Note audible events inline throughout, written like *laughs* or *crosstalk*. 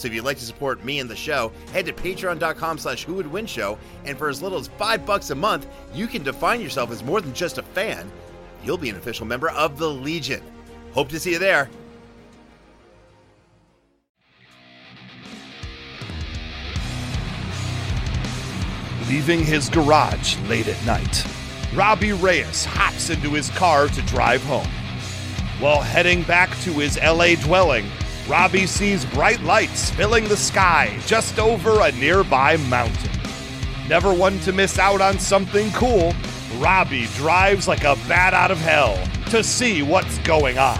So if you'd like to support me and the show, head to patreon.com slash who would win show, and for as little as five bucks a month, you can define yourself as more than just a fan. You'll be an official member of the Legion. Hope to see you there. Leaving his garage late at night, Robbie Reyes hops into his car to drive home. While heading back to his LA dwelling, Robbie sees bright lights filling the sky just over a nearby mountain. Never one to miss out on something cool, Robbie drives like a bat out of hell to see what's going on.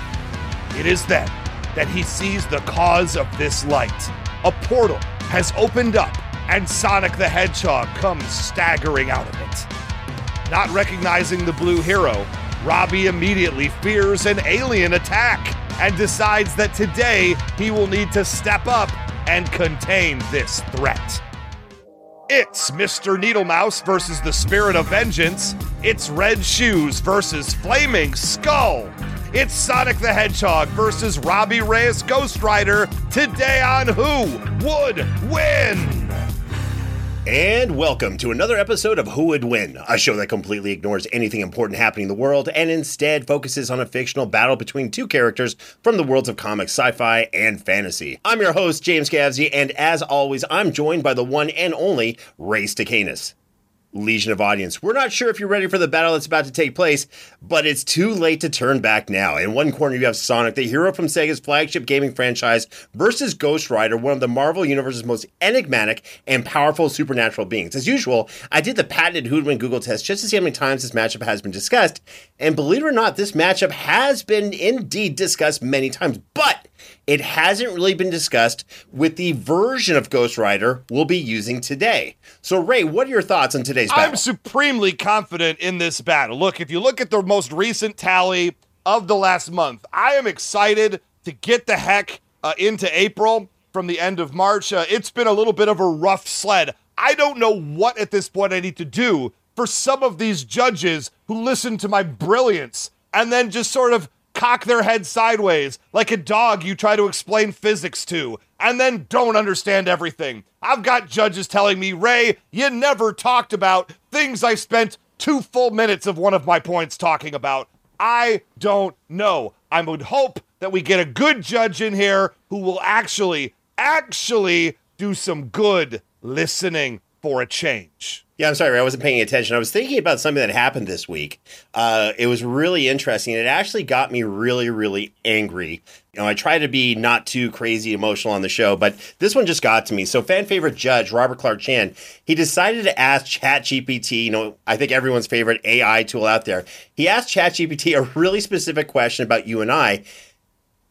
It is then that he sees the cause of this light. A portal has opened up, and Sonic the Hedgehog comes staggering out of it. Not recognizing the blue hero, Robbie immediately fears an alien attack and decides that today he will need to step up and contain this threat. It's Mr. Needlemouse versus the Spirit of Vengeance. It's Red Shoes versus Flaming Skull. It's Sonic the Hedgehog versus Robbie Reyes Ghost Rider. Today on Who Would Win? And welcome to another episode of Who Would Win, a show that completely ignores anything important happening in the world and instead focuses on a fictional battle between two characters from the worlds of comics, sci fi, and fantasy. I'm your host, James Gavsie, and as always, I'm joined by the one and only Ray Stakenas. Legion of Audience. We're not sure if you're ready for the battle that's about to take place, but it's too late to turn back now. In one corner, you have Sonic, the hero from Sega's flagship gaming franchise, versus Ghost Rider, one of the Marvel Universe's most enigmatic and powerful supernatural beings. As usual, I did the patented Who'd Google test just to see how many times this matchup has been discussed, and believe it or not, this matchup has been indeed discussed many times, but it hasn't really been discussed with the version of Ghost Rider we'll be using today. So, Ray, what are your thoughts on today's battle? I'm supremely confident in this battle. Look, if you look at the most recent tally of the last month, I am excited to get the heck uh, into April from the end of March. Uh, it's been a little bit of a rough sled. I don't know what at this point I need to do for some of these judges who listen to my brilliance and then just sort of cock their head sideways like a dog you try to explain physics to and then don't understand everything. I've got judges telling me, Ray, you never talked about things I spent two full minutes of one of my points talking about. I don't know. I would hope that we get a good judge in here who will actually, actually do some good listening for a change. Yeah, I'm sorry, I wasn't paying attention. I was thinking about something that happened this week. Uh, it was really interesting. It actually got me really, really angry. You know, I try to be not too crazy emotional on the show, but this one just got to me. So, fan favorite judge Robert Clark Chan, he decided to ask ChatGPT. You know, I think everyone's favorite AI tool out there. He asked ChatGPT a really specific question about you and I.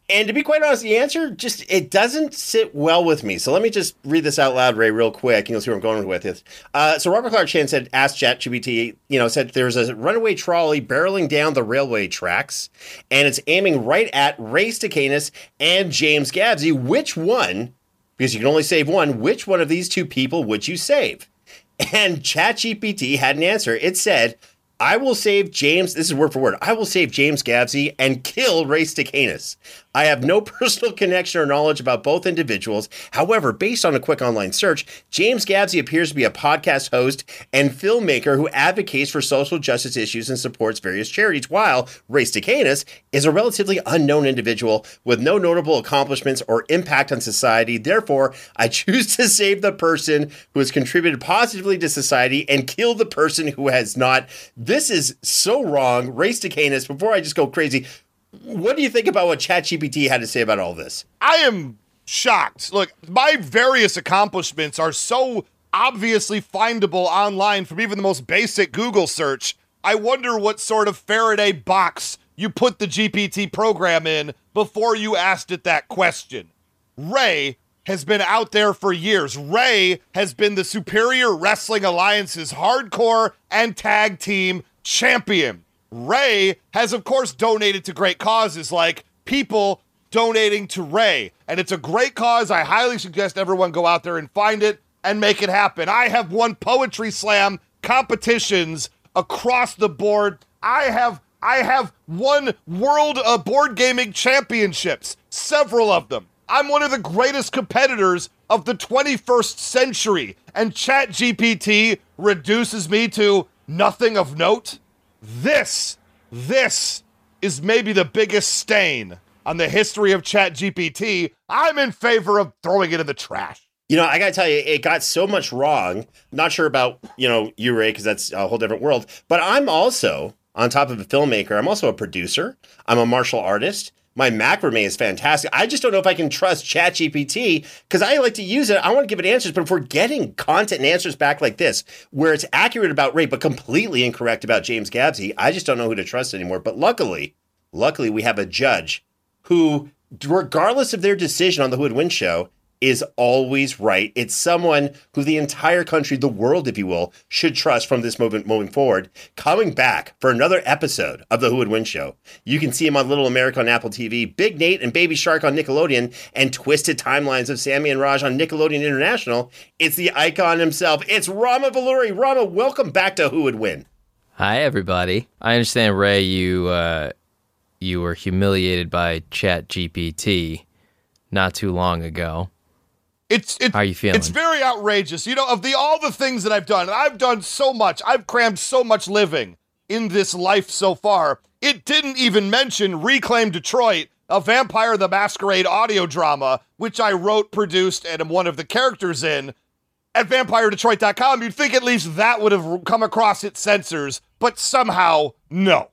And to be quite honest, the answer just it doesn't sit well with me. So let me just read this out loud, Ray, real quick, and you'll see where I'm going with it. Uh, so Robert Clark Chan said, asked ChatGPT, you know, said there's a runaway trolley barreling down the railway tracks, and it's aiming right at Ray Stakenas and James Gavsie. Which one? Because you can only save one. Which one of these two people would you save? And ChatGPT had an answer. It said, I will save James. This is word for word. I will save James Gavsey and kill Ray Stakenas. I have no *laughs* personal connection or knowledge about both individuals. However, based on a quick online search, James Gavsie appears to be a podcast host and filmmaker who advocates for social justice issues and supports various charities, while Ray Stakenas is a relatively unknown individual with no notable accomplishments or impact on society. Therefore, I *laughs* choose to save the person who has contributed positively to society and kill the person who has not. This is so wrong. Ray Stakenas, before I just go crazy, what do you think about what ChatGPT had to say about all this? I am shocked. Look, my various accomplishments are so obviously findable online from even the most basic Google search. I wonder what sort of Faraday box you put the GPT program in before you asked it that question. Ray has been out there for years. Ray has been the Superior Wrestling Alliance's hardcore and tag team champion. Ray has, of course, donated to great causes like people donating to Ray. And it's a great cause. I highly suggest everyone go out there and find it and make it happen. I have won poetry slam competitions across the board. I have I have won world uh, board gaming championships, several of them. I'm one of the greatest competitors of the 21st century, and ChatGPT reduces me to nothing of note. This, this is maybe the biggest stain on the history of ChatGPT. I'm in favor of throwing it in the trash. You know, I gotta tell you, it got so much wrong. Not sure about you know you, Ray, because that's a whole different world. But I'm also on top of a filmmaker. I'm also a producer. I'm a martial artist. My macrame is fantastic. I just don't know if I can trust ChatGPT because I like to use it. I want to give it answers, but if we're getting content and answers back like this, where it's accurate about Ray but completely incorrect about James Gavsie, I just don't know who to trust anymore. But luckily, luckily, we have a judge who, regardless of their decision on the Who Would Win show, is always right. It's someone who the entire country, the world, if you will, should trust from this moment moving forward. Coming back for another episode of the Who Would Win Show. You can see him on Little America on Apple TV, Big Nate and Baby Shark on Nickelodeon, and Twisted Timelines of Sammy and Raj on Nickelodeon International. It's the icon himself. It's Rama Vallury. Rama, welcome back to Who Would Win. Hi, everybody. I understand, Ray, you uh, you were humiliated by Chat GPT not too long ago. It's it's How you feeling? It's very outrageous. You know, of the all the things that I've done, and I've done so much. I've crammed so much living in this life so far. It didn't even mention Reclaim Detroit, a Vampire the Masquerade audio drama, which I wrote, produced, and am one of the characters in. At vampiredetroit.com, you'd think at least that would have come across its sensors, but somehow, no.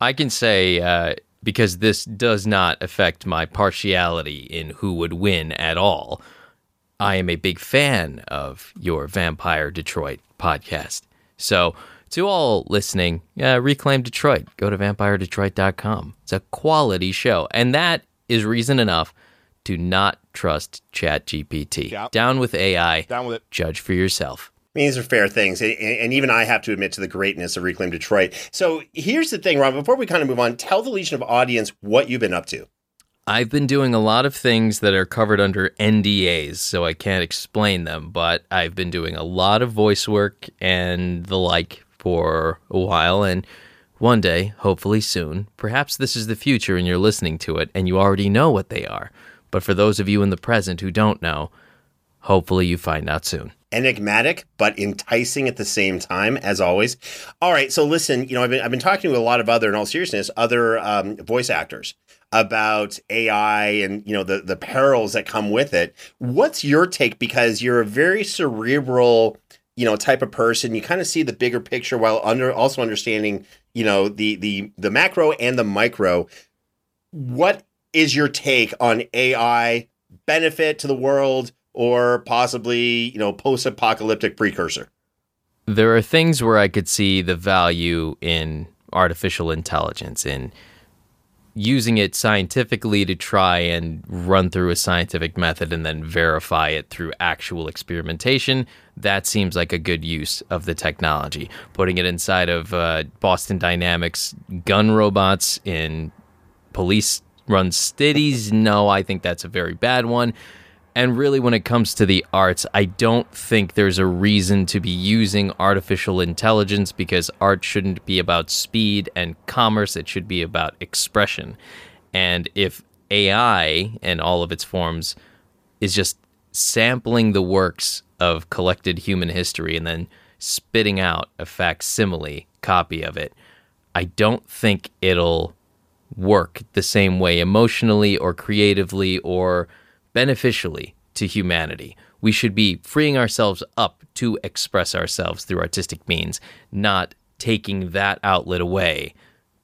I can say uh, because this does not affect my partiality in who would win at all. I am a big fan of your Vampire Detroit podcast. So, to all listening, uh, Reclaim Detroit. Go to vampiredetroit.com. It's a quality show. And that is reason enough to not trust ChatGPT. Yep. Down with AI. Down with it. Judge for yourself. I mean, these are fair things, and, and even I have to admit to the greatness of Reclaim Detroit. So here's the thing, Ron. Before we kind of move on, tell the Legion of audience what you've been up to. I've been doing a lot of things that are covered under NDAs, so I can't explain them, but I've been doing a lot of voice work and the like for a while. And one day, hopefully soon, perhaps this is the future and you're listening to it and you already know what they are. But for those of you in the present who don't know, hopefully you find out soon. enigmatic but enticing at the same time as always. All right so listen you know i've been, I've been talking to a lot of other in all seriousness other um, voice actors about ai and you know the the perils that come with it. What's your take? Because you're a very cerebral you know type of person. You kind of see the bigger picture while under also understanding you know the the the macro and the micro. What is your take on ai benefit to the world or possibly you know post-apocalyptic precursor there are things where I could see the value in artificial intelligence in using it scientifically to try and run through a scientific method and then verify it through actual experimentation. That seems like a good use of the technology. Putting it inside of uh, Boston Dynamics gun robots in police run cities, no, I think that's a very bad one. And really, when it comes to the arts, I don't think there's a reason to be using artificial intelligence because art shouldn't be about speed and commerce. It should be about expression. And if AI and all of its forms is just sampling the works of collected human history and then spitting out a facsimile copy of it, I don't think it'll work the same way emotionally or creatively or beneficially to humanity. We should be freeing ourselves up to express ourselves through artistic means, not taking that outlet away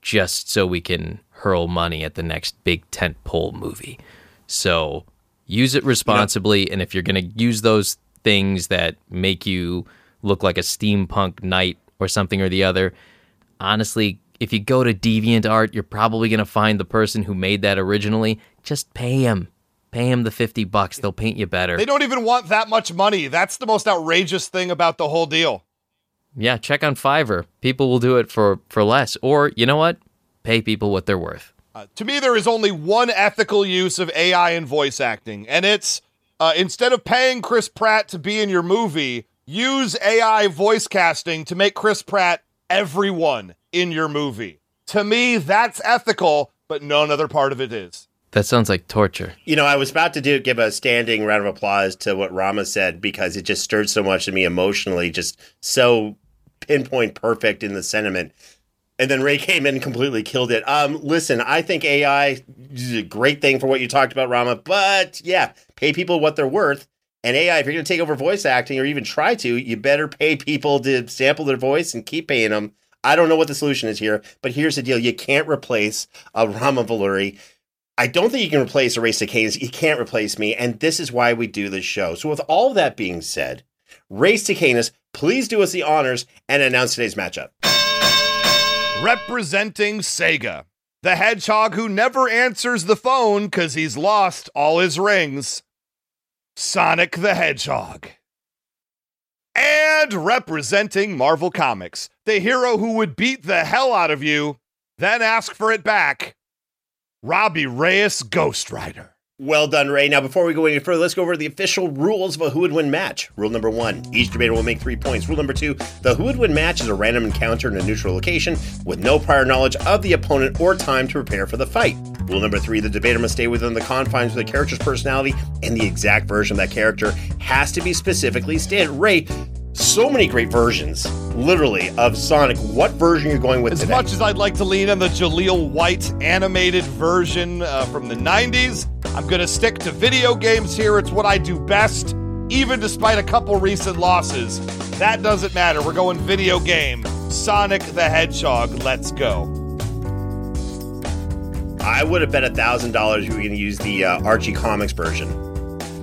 just so we can hurl money at the next big tentpole movie. So use it responsibly, and if you're going to use those things that make you look like a steampunk knight or something or the other, honestly, if you go to DeviantArt, you're probably going to find the person who made that originally. Just pay him. Pay him the 50 bucks. They'll paint you better. They don't even want that much money. That's the most outrageous thing about the whole deal. Yeah, check on Fiverr. People will do it for for less. Or, you know what? Pay people what they're worth. Uh, to me, there is only one ethical use of AI in voice acting, and it's uh, instead of paying Chris Pratt to be in your movie, use AI voice casting to make Chris Pratt everyone in your movie. To me, that's ethical, but none other part of it is. That sounds like torture. You know, I was about to do give a standing round of applause to what Rama said because it just stirred so much in me emotionally, just so pinpoint perfect in the sentiment. And then Ray *laughs* came in and completely killed it. Um, listen, I think AI is a great thing for what you talked about, Rama, but yeah, pay people what they're worth. And AI, if you're going to take over voice acting or even try to, you better pay people to sample their voice and keep paying them. I don't know what the solution is here, but here's the deal: you can't replace a Rama Vallury. I don't think you can replace a Ray Stakenas. You can't replace me, and this is why we do this show. So, with all that being said, Ray Stakenas, please do us the honors and announce today's matchup. Representing Sega, the hedgehog who never answers the phone because he's lost all his rings, Sonic the Hedgehog. And representing Marvel Comics, the hero who would beat the hell out of you, then ask for it back, Robbie Reyes Ghost Rider. Well done, Ray. Now, before we go any further, let's go over the official rules of a Who Would Win match. Rule number one each debater will make three points. Rule number two the Who Would Win match is a random encounter in a neutral location with no prior knowledge of the opponent or time to prepare for the fight. Rule number three the debater must stay within the confines of the character's personality, and the exact version of that character has to be specifically stated. Ray, so many great versions, literally, of Sonic. What version you're going with As today? much as I'd like to lean on the Jaleel White animated version uh, from the 90s, I'm going to stick to video games here. It's what I do best, even despite a couple recent losses. That doesn't matter. We're going video game. Sonic the Hedgehog. Let's go. I would have bet a thousand dollars you were going to use the uh, Archie Comics version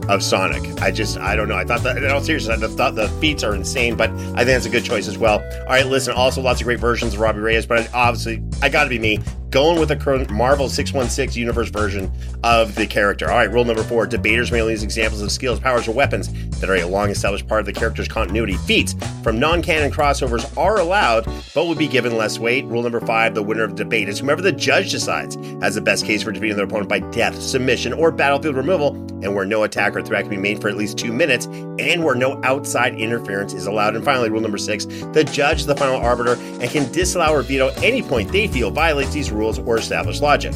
of Sonic. I just, I don't know. I thought that, in all seriousness, I thought the beats are insane, but I think that's a good choice as well. All right, listen, also lots of great versions of Robbie Reyes, but obviously, I got to be me. Going with the current Marvel 616 universe version of the character. All right, rule number four debaters may only use examples of skills, powers, or weapons that are a long established part of the character's continuity. Feats from non canon crossovers are allowed, but will be given less weight. Rule number five the winner of the debate is whomever the judge decides has the best case for defeating their opponent by death, submission, or battlefield removal, and where no attack or threat can be made for at least two minutes, and where no outside interference is allowed. And finally, rule number six the judge is the final arbiter and can disallow or veto any point they feel violates these rules or established logic.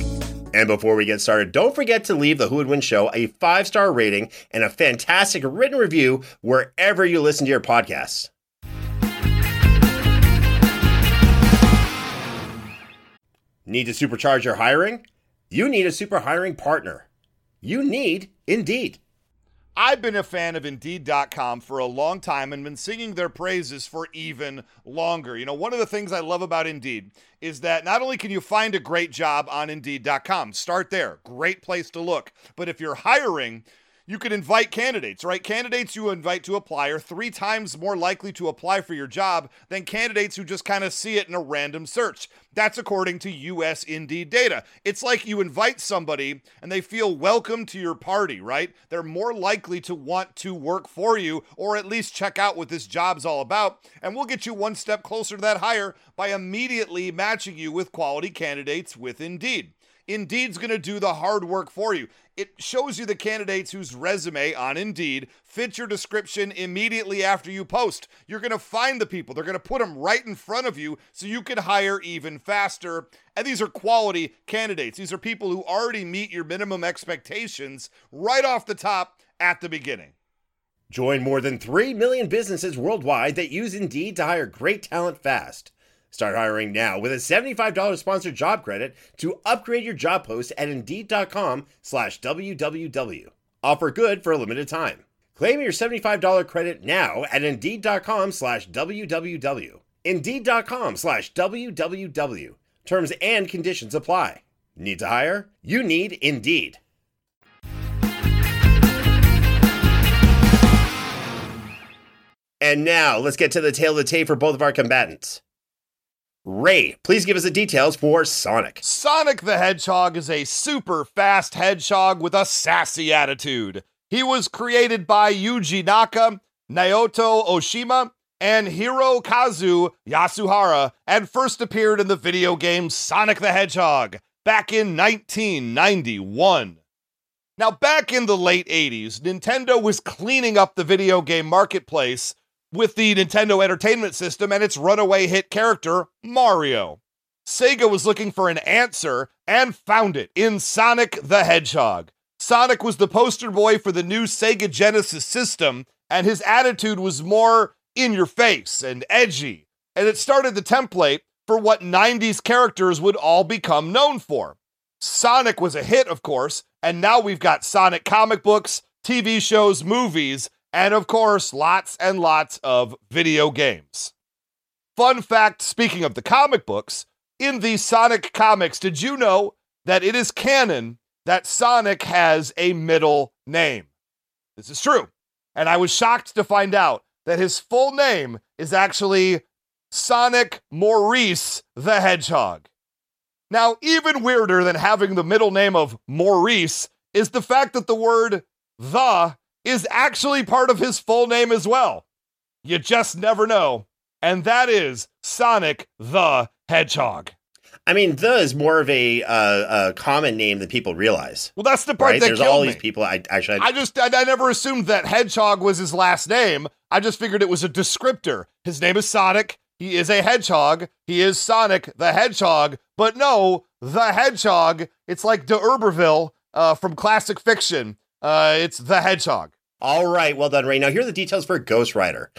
And before we get started, don't forget to leave the Who Would Win Show a five star rating and a fantastic written review wherever you listen to your podcasts. Need to supercharge your hiring? You need a super hiring partner. You need Indeed. I've been a fan of Indeed.com for a long time and been singing their praises for even longer. You know, one of the things I love about Indeed is that not only can you find a great job on Indeed.com, start there, great place to look, but if you're hiring, you can invite candidates, right? Candidates you invite to apply are three times more likely to apply for your job than candidates who just kind of see it in a random search. That's according to US Indeed data. It's like you invite somebody and they feel welcome to your party, right? They're more likely to want to work for you or at least check out what this job's all about. And we'll get you one step closer to that hire by immediately matching you with quality candidates with Indeed. Indeed's going to do the hard work for you. It shows you the candidates whose resume on Indeed fits your description immediately after you post. You're going to find the people, they're going to put them right in front of you so you can hire even faster. And these are quality candidates. These are people who already meet your minimum expectations right off the top at the beginning. Join more than 3 million businesses worldwide that use Indeed to hire great talent fast. Start hiring now with a $75 sponsored job credit to upgrade your job post at Indeed.com slash WWW. Offer good for a limited time. Claim your $75 credit now at Indeed.com slash WWW. Indeed.com slash WWW. Terms and conditions apply. Need to hire? You need Indeed. And now let's get to the tail of the tape for both of our combatants. Ray, please give us the details for Sonic. Sonic the Hedgehog is a super fast hedgehog with a sassy attitude. He was created by Yuji Naka, Naoto Oshima, and Hirokazu Yasuhara and first appeared in the video game Sonic the Hedgehog back in 1991. Now, back in the late 80s, Nintendo was cleaning up the video game marketplace with the Nintendo Entertainment System and its runaway hit character, Mario. Sega was looking for an answer and found it in Sonic the Hedgehog. Sonic was the poster boy for the new Sega Genesis system, and his attitude was more in your face and edgy, and it started the template for what 90s characters would all become known for. Sonic was a hit, of course, and now we've got Sonic comic books, TV shows, movies, and of course, lots and lots of video games. Fun fact speaking of the comic books, in the Sonic comics, did you know that it is canon that Sonic has a middle name? This is true. And I was shocked to find out that his full name is actually Sonic Maurice the Hedgehog. Now, even weirder than having the middle name of Maurice is the fact that the word the is actually part of his full name as well. You just never know. And that is Sonic the Hedgehog. I mean, the is more of a, uh, a common name than people realize. Well, that's the part Right? that There's all me. these people. I actually, I just I, I never assumed that Hedgehog was his last name. I just figured it was a descriptor. His name is Sonic. He is a hedgehog. He is Sonic the Hedgehog. But no, the Hedgehog. It's like d'Urberville uh, from classic fiction. Uh, it's the Hedgehog. All right, well done, Ray. Now, here are the details for Ghost Rider.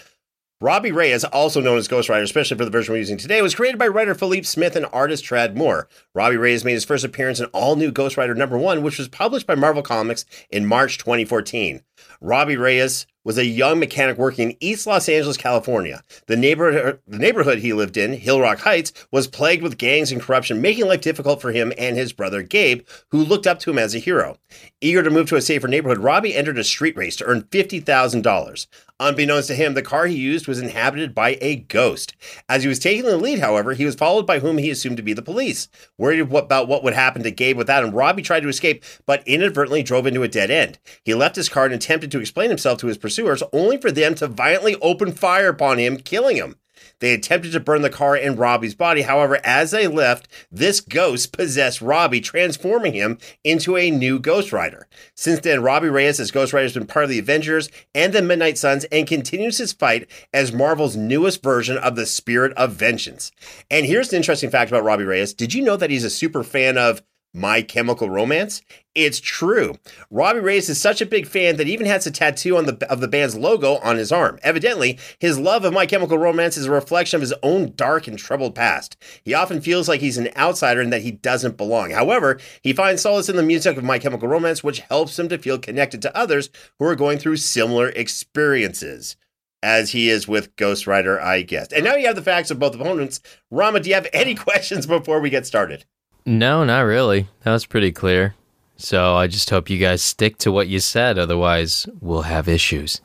Robbie Ray Reyes, also known as Ghost Rider, especially for the version we're using today, was created by writer Felipe Smith and artist Tradd Moore. Robbie Reyes made his first appearance in all new Ghost Rider number one, which was published by Marvel Comics in March 2014. Robbie Reyes was a young mechanic working in East Los Angeles, California. The neighborhood, the neighborhood he lived in, Hillrock Heights, was plagued with gangs and corruption, making life difficult for him and his brother Gabe, who looked up to him as a hero. Eager to move to a safer neighborhood, Robbie entered a street race to earn $50,000. Unbeknownst to him, the car he used was inhabited by a ghost. As he was taking the lead, however, he was followed by whom he assumed to be the police. Worried about what would happen to Gabe without him, Robbie tried to escape, but inadvertently drove into a dead end. He left his car and attempted to explain himself to his pursuers, only for them to violently open fire upon him, killing him. They attempted to burn the car and Robbie's body. However, as they left, this ghost possessed Robbie, transforming him into a new Ghost Rider. Since then, Robbie Reyes as Ghost Rider has been part of the Avengers and the Midnight Suns and continues his fight as Marvel's newest version of the Spirit of Vengeance. And here's an interesting fact about Robbie Reyes. Did you know that he's a super fan of my Chemical Romance? It's true. Robbie Reyes is such a big fan that he even has a tattoo on the of the band's logo on his arm. Evidently, his love of My Chemical Romance is a reflection of his own dark and troubled past. He often feels like he's an outsider and that he doesn't belong. However, he finds solace in the music of My Chemical Romance, which helps him to feel connected to others who are going through similar experiences. As he is with Ghost Rider, I guess. And now you have the facts of both opponents. Rama, do you have any *laughs* questions before we get started? No, not really. That was pretty clear. So I just hope you guys stick to what you said, otherwise, we'll have issues.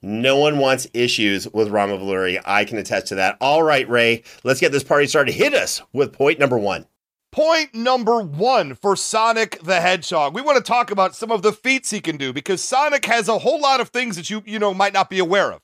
No one wants issues with Rama Vallury. I can attest to that. All right, Ray, let's get this party started. Hit us with point number one. Point number one for Sonic the Hedgehog. We want to talk about some of the feats he can do because Sonic has a whole lot of things that you, you know, might not be aware of.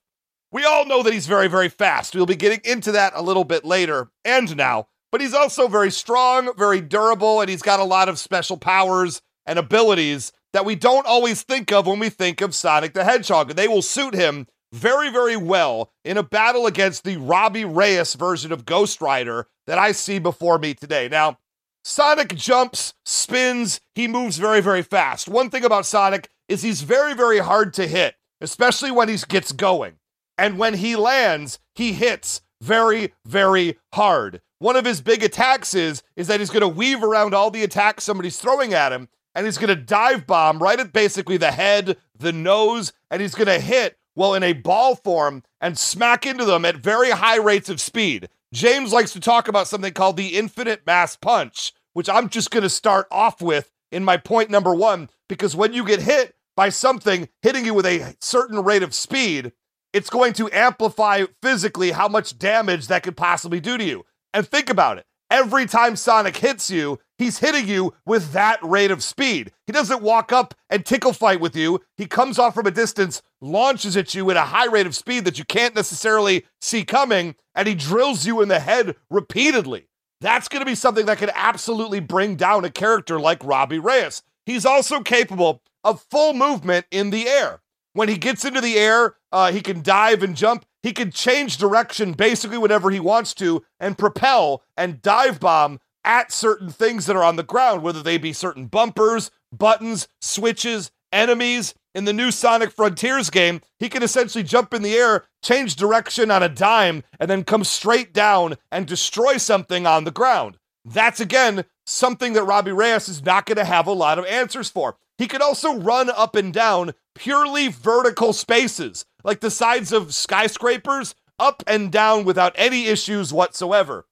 We all know that he's very, very fast. We'll be getting into that a little bit later and now. But he's also very strong, very durable, and he's got a lot of special powers and abilities that we don't always think of when we think of Sonic the Hedgehog. And they will suit him very, very well in a battle against the Robbie Reyes version of Ghost Rider that I see before me today. Now, Sonic jumps, spins, he moves very, very fast. One thing about Sonic is he's very, very hard to hit, especially when he gets going. And when he lands, he hits very, very hard. One of his big attacks is, is that he's going to weave around all the attacks somebody's throwing at him, and he's going to dive bomb right at basically the head, the nose, and he's going to hit well in a ball form and smack into them at very high rates of speed. James likes to talk about something called the infinite mass punch, which I'm just going to start off with in my point number one, because when you get hit by something hitting you with a certain rate of speed, it's going to amplify physically how much damage that could possibly do to you. And think about it. Every time Sonic hits you, he's hitting you with that rate of speed. He doesn't walk up and tickle fight with you. He comes off from a distance, launches at you at a high rate of speed that you can't necessarily see coming, and he drills you in the head repeatedly. That's going to be something that could absolutely bring down a character like Robbie Reyes. He's also capable of full movement in the air. When he gets into the air, uh, he can dive and jump. He can change direction basically whenever he wants to and propel and dive bomb at certain things that are on the ground, whether they be certain bumpers, buttons, switches, enemies. In the new Sonic Frontiers game, he can essentially jump in the air, change direction on a dime, and then come straight down and destroy something on the ground. That's again something that Robbie Reyes is not going to have a lot of answers for. He can also run up and down purely vertical spaces, like the sides of skyscrapers, up and down without any issues whatsoever.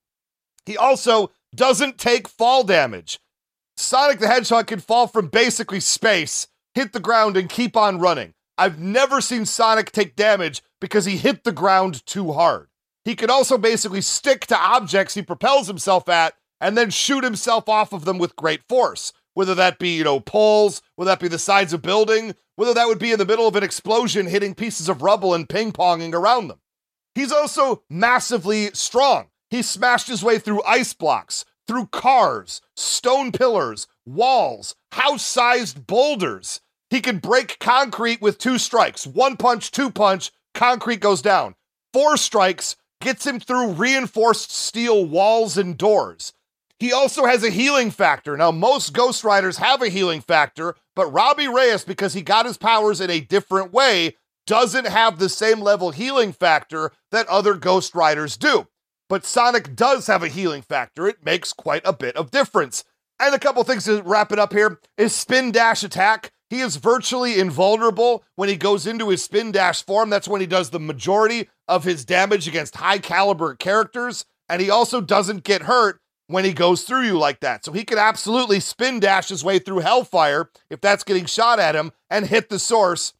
He also doesn't take fall damage. Sonic the Hedgehog can fall from basically space, hit the ground, and keep on running. I've never seen Sonic take damage because he hit the ground too hard. He can also basically stick to objects he propels himself at and then shoot himself off of them with great force whether that be, you know, poles, whether that be the sides of building, whether that would be in the middle of an explosion hitting pieces of rubble and ping-ponging around them. He's also massively strong. He smashed his way through ice blocks, through cars, stone pillars, walls, house-sized boulders. He can break concrete with two strikes. One punch, two punch, concrete goes down. Four strikes gets him through reinforced steel walls and doors. He also has a healing factor. Now, most Ghost Riders have a healing factor, but Robbie Reyes, because he got his powers in a different way, doesn't have the same level healing factor that other Ghost Riders do. But Sonic does have a healing factor. It makes quite a bit of difference. And a couple things to wrap it up here is spin dash attack. He is virtually invulnerable when he goes into his spin dash form. That's when he does the majority of his damage against high caliber characters. And he also doesn't get hurt when he goes through you like that. So he could absolutely spin dash his way through Hellfire if that's getting shot at him and hit the source.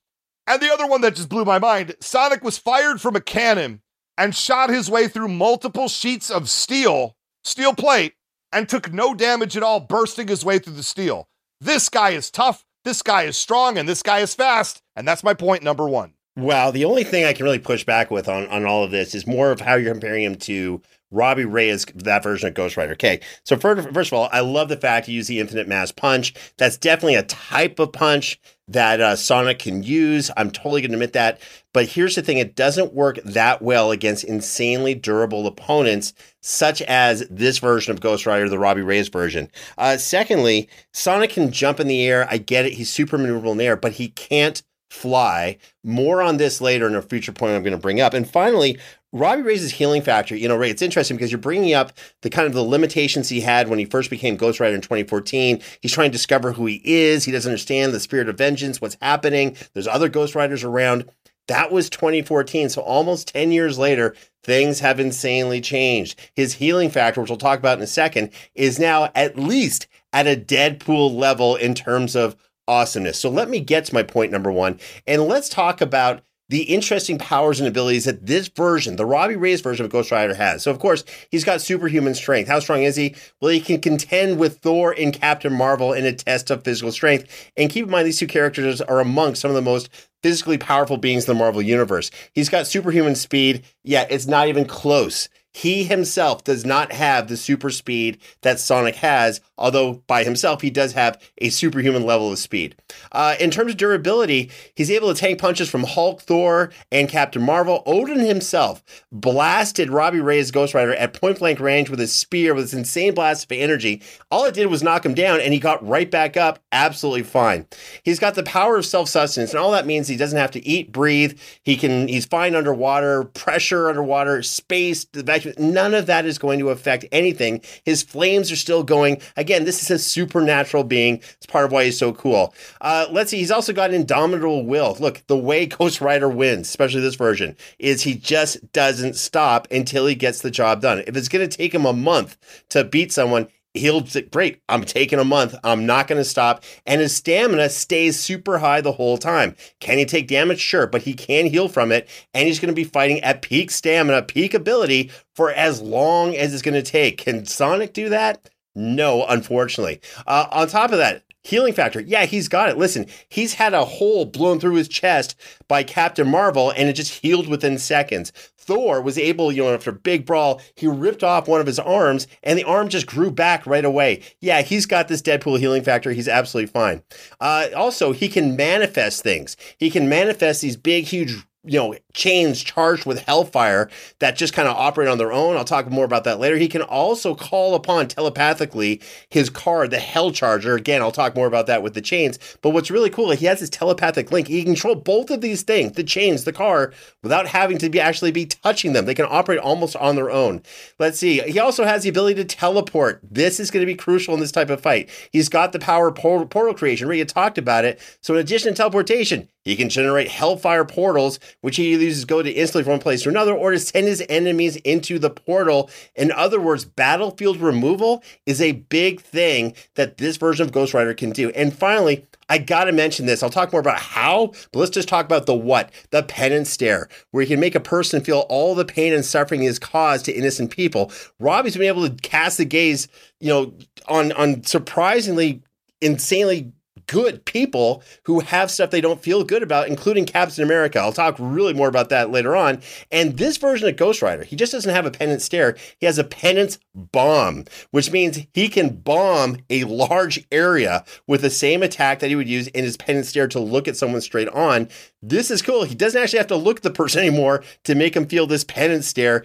And the other one that just blew my mind Sonic was fired from a cannon and shot his way through multiple sheets of steel, steel plate, and took no damage at all, bursting his way through the steel. This guy is tough, this guy is strong, and this guy is fast. And that's my point number one. Wow, the only thing I can really push back with on, on all of this is more of how you're comparing him to Robbie Reyes that version of Ghost Rider. Okay, so first, first of all, I love the fact you use the infinite mass punch. That's definitely a type of punch that uh, Sonic can use. I'm totally going to admit that. But here's the thing it doesn't work that well against insanely durable opponents, such as this version of Ghost Rider, the Robbie Reyes version. Uh, secondly, Sonic can jump in the air. I get it. He's super maneuverable in the air, but he can't fly. More on this later in a future point I'm going to bring up. And finally, Robbie Reyes' healing factor, you know, Ray, it's interesting because you're bringing up the kind of the limitations he had when he first became Ghost Rider in 2014. He's trying to discover who he is. He doesn't understand the spirit of vengeance, what's happening. There's other Ghost Riders around. That was 2014. So almost 10 years later, things have insanely changed. His healing factor, which we'll talk about in a second, is now at least at a Deadpool level in terms of awesomeness. So let me get to my point number one, and let's talk about the interesting powers and abilities that this version, the Robbie Reyes version of Ghost Rider, has. So, of course, he's got superhuman strength. How strong is he? Well, he can contend with Thor and Captain Marvel in a test of physical strength. And keep in mind, these two characters are among some of the most physically powerful beings in the Marvel Universe. He's got superhuman speed. Yeah, it's not even close. He himself does not have the super speed that Sonic has, although by himself he does have a superhuman level of speed. Uh, in terms of durability, he's able to tank punches from Hulk, Thor, and Captain Marvel. Odin himself blasted Robbie Reyes Ghost Rider at point blank range with his spear with this insane blast of energy. All it did was knock him down, and he got right back up absolutely fine. He's got the power of self sustenance, and all that means he doesn't have to eat, breathe. He can. He's fine underwater, pressure underwater, space, the vacuum. None of that is going to affect anything. His flames are still going. Again, this is a supernatural being. It's part of why he's so cool. Uh, let's see. He's also got indomitable will. Look, the way *laughs* Ghost Rider wins, especially this version, is he just doesn't stop until he gets the job done. If it's going to take him a month to beat someone, he'll say, great, I'm taking a month. I'm not going to stop. And his stamina stays super high the whole time. Can he take damage? Sure, but he can heal from it. And he's going to be fighting at peak stamina, peak ability for as long as it's going to take. Can Sonic do that? No, unfortunately. Uh, on top of that, Healing factor. Yeah, he's got it. Listen, he's had a hole blown through his chest by Captain Marvel and it just healed within seconds. Thor was able, you know, after a big brawl, he ripped off one of his arms and the arm just grew back right away. Yeah, he's got this Deadpool healing factor. He's absolutely fine. Uh, also, he can manifest things. He can manifest these big, huge you know, chains charged with hellfire that just kind of operate on their own. I'll talk more about that later. He can also call upon telepathically his card, the Hell Charger. Again, I'll talk more about that with the chains. But what's really cool, is he has this telepathic link. He can control both of these things, the chains, the car, without having to be actually be touching them. They can operate almost on their own. Let's see. He also has the ability to teleport. This is going to be crucial in this type of fight. He's got the power of portal creation. Ray talked about it. So in addition to teleportation, he can generate hellfire portals, which he uses go to instantly from one place to another, or to send his enemies into the portal. In other words, battlefield removal is a big thing that this version of Ghost Rider can do. And finally, I gotta mention this. I'll talk more about how, but let's just talk about the what, the penance stare, where he can make a person feel all the pain and suffering he has caused to innocent people. Robbie's been able to cast the gaze, you know, on on surprisingly insanely good people who have stuff they don't feel good about, including Captain America. I'll talk really more about that later on. And this version of Ghost Rider, he just doesn't have a penance stare. He has a penance bomb, which means he can bomb a large area with the same attack that he would use in his penance stare to look at someone straight on. This is cool. He doesn't actually have to look at the person anymore to make him feel this penance stare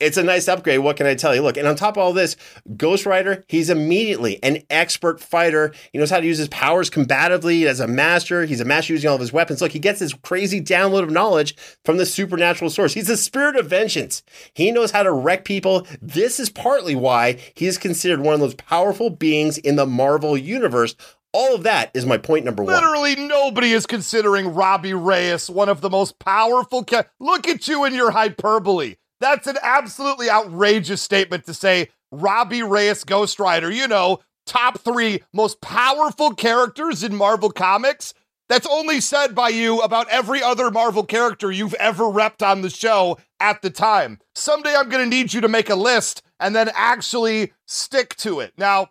it's a nice upgrade. What can I tell you? Look, and on top of all this, Ghost Rider, he's immediately an expert fighter. He knows how to use his powers combatively as a master. He's a master using all of his weapons. Look, he gets this crazy download of knowledge from the supernatural source. He's a spirit of vengeance. He knows how to wreck people. This is partly why he is considered one of those powerful beings in the Marvel universe. All of that is my point number one. Literally nobody is considering Robbie Reyes one of the most powerful. Ca- Look at you and your hyperbole. That's an absolutely outrageous statement to say Robbie Reyes Ghost Rider, you know, top three most powerful characters in Marvel Comics. That's only said by you about every other Marvel character you've ever repped on the show at the time. Someday I'm going to need you to make a list and then actually stick to it. Now,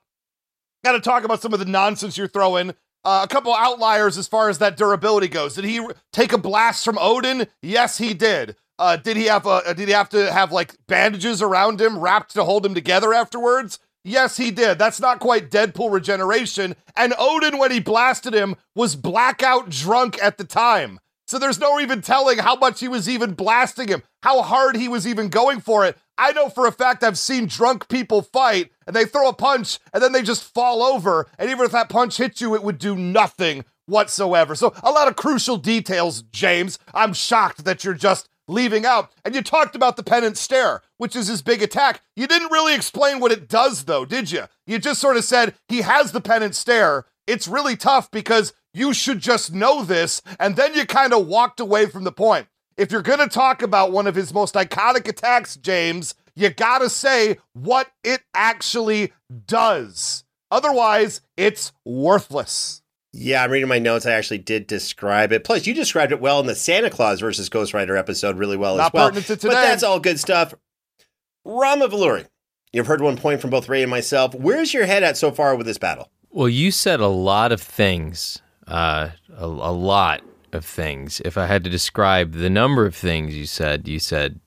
got to talk about some of the nonsense you're throwing. Uh, a couple outliers as far as that durability goes. Did he take a blast from Odin? Yes, he did. Uh, did he have a? Uh, did he have to have like bandages around him, wrapped to hold him together afterwards? Yes, he did. That's not quite Deadpool regeneration. And Odin, when he blasted him, was blackout drunk at the time. So there's no even telling how much he was even blasting him, how hard he was even going for it. I know for a fact I've seen drunk people fight and they throw a punch and then they just fall over. And even if that punch hit you, it would do nothing whatsoever. So a lot of crucial details, James. I'm shocked that you're just leaving out. And you talked about the penance stare, which is his big attack. You didn't really explain what it does, though, did you? You just sort of said he has the penance stare. It's really tough because you should just know this. And then you kind of walked away from the point. If you're going to talk about one of his most iconic attacks, James, you got to say what it actually does. Otherwise, it's worthless. Yeah, I'm reading my notes. I actually did describe it. Plus, you described it well in the Santa Claus versus Ghost Rider episode really well Not as well. pertinent to But that's all good stuff. Rama Vallury, you've heard one point from both Ray and myself. Where's your head at so far with this battle? Well, you said a lot of things, uh, a, a lot of things. If I had to describe the number of things you said, you said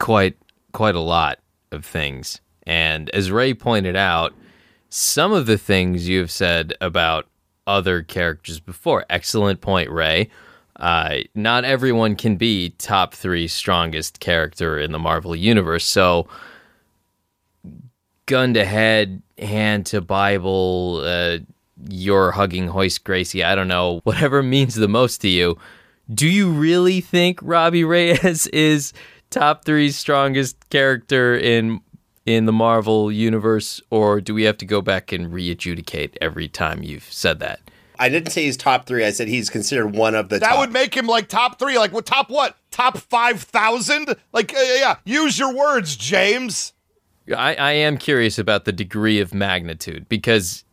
quite quite a lot of things. And as Ray pointed out, some of the things you have said about other characters before. Excellent point, Ray. Uh, not everyone can be top three strongest character in the Marvel universe. So, gun to head, hand to Bible, uh, you're hugging Hoist Gracie. I don't know, *laughs* whatever means the most to you. Do you really think Robbie Reyes *laughs* is top three strongest character in in the Marvel universe, or do we have to go back and re-adjudicate every time you've said that? I didn't say he's top three. I said he's considered one of the. That top. would make him like top three. Like what? Top what? Top five thousand? Like uh, yeah. Use your words, James. I, I am curious about the degree of magnitude because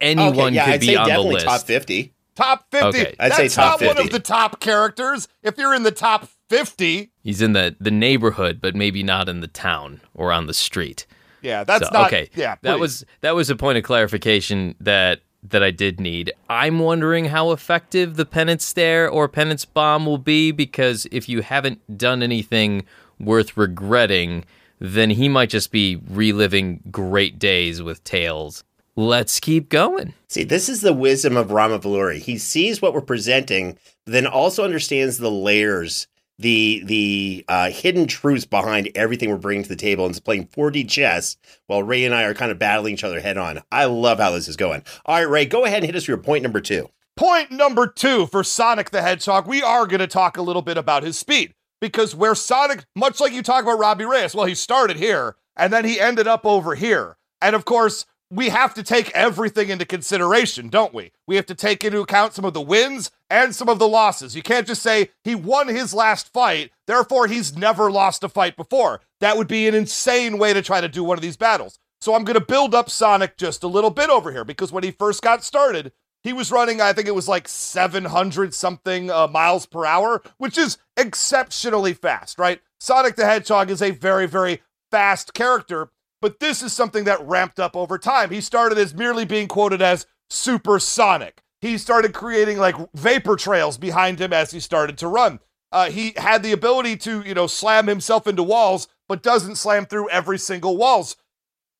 anyone okay, yeah, could I'd be say on the list. top fifty. Top fifty. Okay. I'd That's say top not one of the top characters. If you're in the top fifty, He's in the, the neighborhood, but maybe not in the town or on the street. yeah, that's So, not. okay. Yeah, that was that was a point of clarification that that I did need. I'm wondering how effective the penance stare or penance bomb will be because if you haven't done anything worth regretting, then he might just be reliving great days with Tails. Let's keep going. See, this is the wisdom of Rama Vallury. He sees what we're presenting, then also understands the layers, the the uh, hidden truths behind everything we're bringing to the table, and playing 4D chess while Ray and I are kind of battling each other head on. I love how this is going. All right, Ray, go ahead and hit us with your point number two. Point number two for Sonic the Hedgehog, we are going to talk a little bit about his speed because where Sonic, much like you talk about Robbie Reyes, well, he started here and then he ended up over here. And of course, we have to take everything into consideration, don't we? We have to take into account some of the wins and some of the losses. You can't just say he won his last fight, therefore he's never lost a fight before. That would be an insane way to try to do one of these battles. So I'm going to build up Sonic just a little bit over here because when he first got started, he was running, I think it was like 700 something uh, miles per hour, which is exceptionally fast, right? Sonic the Hedgehog is a very, very fast character, but this is something that ramped up over time. He started as merely being quoted as supersonic. He started creating like vapor trails behind him as he started to run. Uh, he had the ability to, you know, slam himself into walls, but doesn't slam through every single walls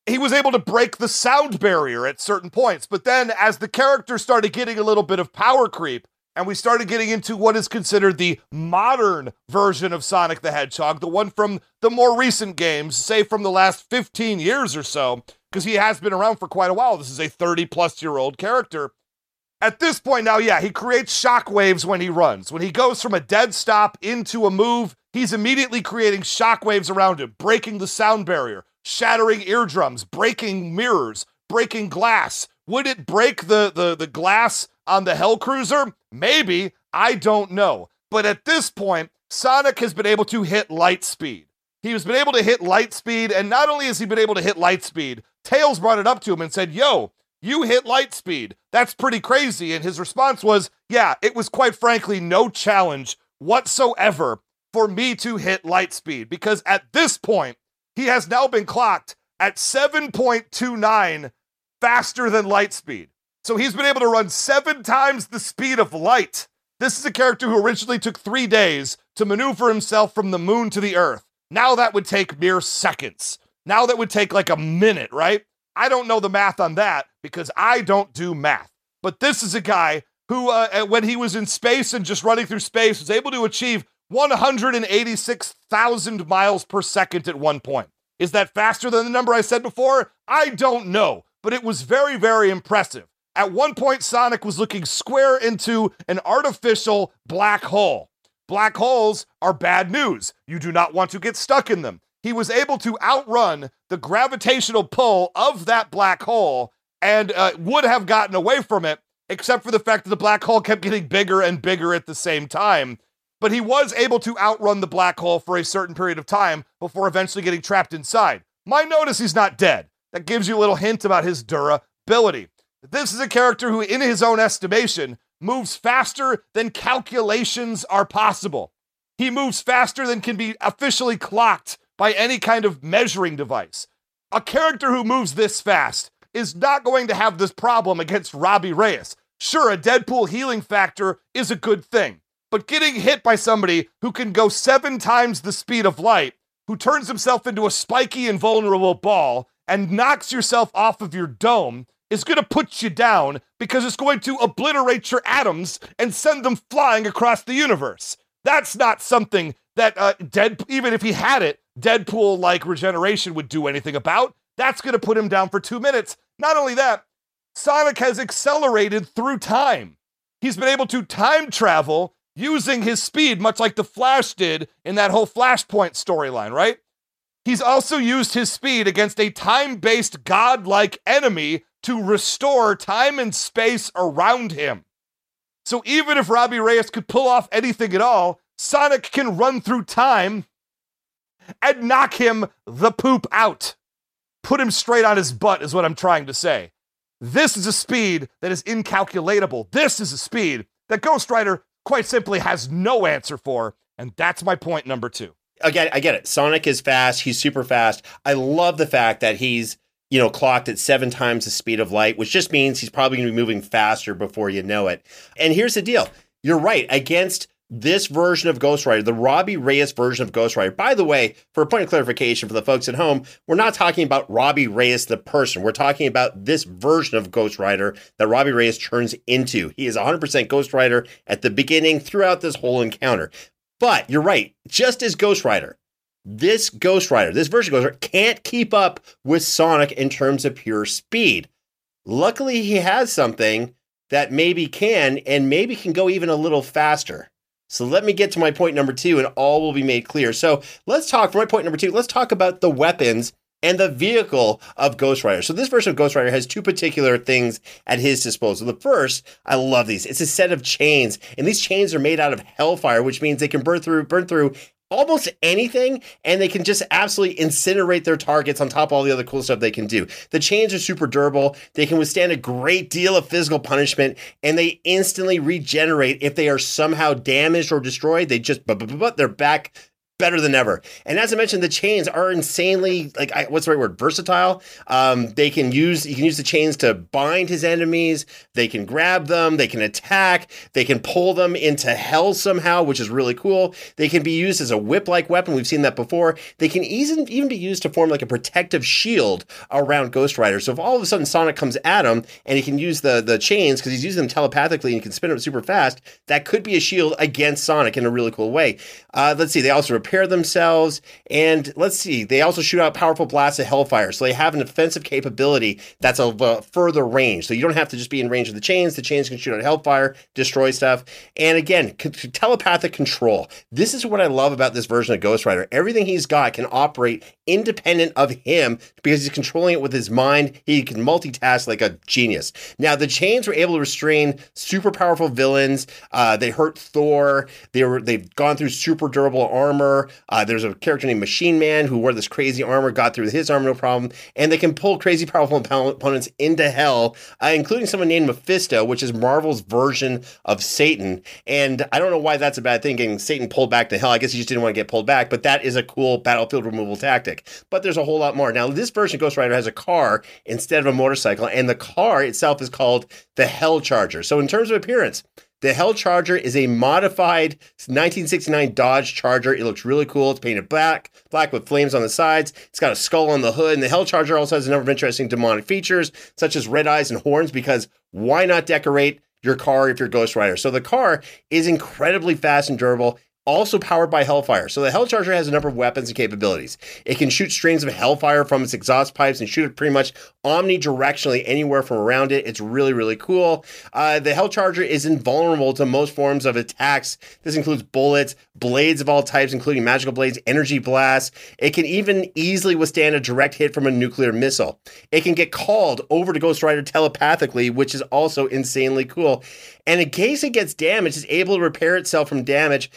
he was able to break the sound barrier at certain points. But then, as the character started getting a little bit of power creep, and we started getting into what is considered the modern version of Sonic the Hedgehog, the one from the more recent games, say from the last 15 years or so, because he has been around for quite a while. This is a 30 plus year old character. At this point now, yeah, he creates shockwaves when he runs. When he goes from a dead stop into a move, he's immediately creating shockwaves around him, breaking the sound barrier, shattering eardrums, breaking mirrors, breaking glass. Would it break the, the, the glass on the Hell Cruiser? Maybe. I don't know. But at this point, Sonic has been able to hit light speed. He has been able to hit light speed, and not only has he been able to hit light speed, Tails brought it up to him and said, Yo, you hit light speed. That's pretty crazy. And his response was, Yeah, it was quite frankly no challenge whatsoever for me to hit light speed because at this point, he has now been clocked at 7.29 faster than light speed. So he's been able to run seven times the speed of light. This is a character who originally took three days to maneuver himself from the moon to the earth. Now that would take mere seconds. Now that would take like a minute, right? I don't know the math on that because I don't do math. But this is a guy who, uh, when he was in space and just running through space, was able to achieve 186,000 miles per second at one point. Is that faster than the number I said before? I don't know, but it was very, very impressive. At one point, Sonic was looking square into an artificial black hole. Black holes are bad news. You do not want to get stuck in them. He was able to outrun the gravitational pull of that black hole and uh, would have gotten away from it, except for the fact that the black hole kept getting bigger and bigger at the same time. But he was able to outrun the black hole for a certain period of time before eventually getting trapped inside. My notice he's not dead. That gives you a little hint about his durability. This is a character who, in his own estimation, moves faster than calculations are possible. He moves faster than can be officially clocked by any kind of measuring device. A character who moves this fast is not going to have this problem against Robbie Reyes. Sure, a Deadpool healing factor is a good thing, but getting hit by somebody who can go seven times the speed of light who turns himself into a spiky and vulnerable ball and knocks yourself off of your dome is going to put you down because it's going to obliterate your atoms and send them flying across the universe. That's not something that uh, Dead, even if he had it, Deadpool like regeneration would do anything about. That's going to put him down for two minutes. Not only that, Sonic has accelerated through time. He's been able to time travel using his speed, much like the Flash did in that whole Flashpoint storyline, right? He's also used his speed against a time based godlike enemy to restore time and space around him. So even if Robbie Reyes could pull off anything at all, Sonic can run through time and knock him the poop out. Put him straight on his butt, is what I'm trying to say. This is a speed that is incalculatable. This is a speed that Ghost Rider quite simply has no answer for. And that's my point number two. Again, I get it. Sonic is fast. He's super fast. I love the fact that he's, you know, clocked at seven times the speed of light, which just means he's probably going to be moving faster before you know it. And here's the deal you're right. Against this version of Ghost Rider, the Robbie Reyes version of Ghost Rider. By the way, for a point of clarification for the folks at home, we're not talking about Robbie Reyes the person. We're talking about this version of Ghost Rider that Robbie Reyes turns into. He is 100% Ghost Rider at the beginning throughout this whole encounter. But you're right, just as Ghost Rider, this Ghost Rider, this version of Ghost Rider, can't keep up with Sonic in terms of pure speed. Luckily, he has something that maybe can, and maybe can go even a little faster. So let me get to my point number two, and all will be made clear. So let's talk, for my point number two, let's talk about the weapons and the vehicle of Ghost Rider. So this version of Ghost Rider has two particular things at his disposal. The first, I love these. It's a set of chains, and these chains are made out of hellfire, which means they can burn through burn through almost anything and they can just absolutely incinerate their targets on top of all the other cool stuff they can do. The chains are super durable. They can withstand a great deal of physical punishment and they instantly regenerate if they are somehow damaged or destroyed. They just but they're back better than ever. And as I mentioned, the chains are insanely like I, what's the right word? Versatile. Um, they can use you can use the chains to bind his enemies. They can grab them. They can attack. They can pull them into hell somehow, which is really cool. They can be used as a whip-like weapon. We've seen that before. They can even even be used to form like a protective shield around Ghost Rider. So if all of a sudden Sonic comes at him and he can use the the chains because he's using them telepathically and he can spin them super fast, that could be a shield against Sonic in a really cool way. Uh, let's see. They also repair themselves. And let's see, they also shoot out powerful blasts of hellfire. So they have an offensive capability that's of a further range. So you don't have to just be in range of the chains. The chains can shoot out hellfire, destroy stuff. And again, c- telepathic control. This is what I love about this version of Ghost Rider. Everything he's got can operate independent of him because he's controlling it with his mind. He can multitask like a genius. Now, the chains were able to restrain super powerful villains. Uh, they hurt Thor. They were they've gone through super durable armor. Uh, there's a character named Machine Man who wore this crazy armor, got through his armor no problem, and they can pull crazy powerful opponents into hell, uh, including someone named Mephisto, which is Marvel's version of Satan. And I don't know why that's a bad thing, getting Satan pulled back to hell. I guess he just didn't want to get pulled back, but that is a cool battlefield removal tactic. But there's a whole lot more. Now, this version Ghost Rider has a car instead of a motorcycle, and the car itself is called the Hell Charger. So, in terms of appearance, the Hell Charger is a modified 1969 Dodge Charger. It looks really cool. It's painted black, black with flames on the sides. It's got a skull on the hood. And the Hell Charger also has a number of interesting demonic features, such as red eyes and horns, because why not decorate your car if you're Ghost Rider? So the car is incredibly fast and durable also powered by Hellfire. So the Hell Charger has a number of weapons and capabilities. It can shoot streams of Hellfire from its exhaust pipes and shoot it pretty much omnidirectionally anywhere from around it. It's really, really cool. Uh, the Hell Charger is invulnerable to most forms of attacks. This includes bullets, blades of all types, including magical blades, energy blasts. It can even easily withstand a direct hit from a nuclear missile. It can get called over to Ghost Rider telepathically, which is also insanely cool. And in case it gets damaged, it's able to repair itself from damage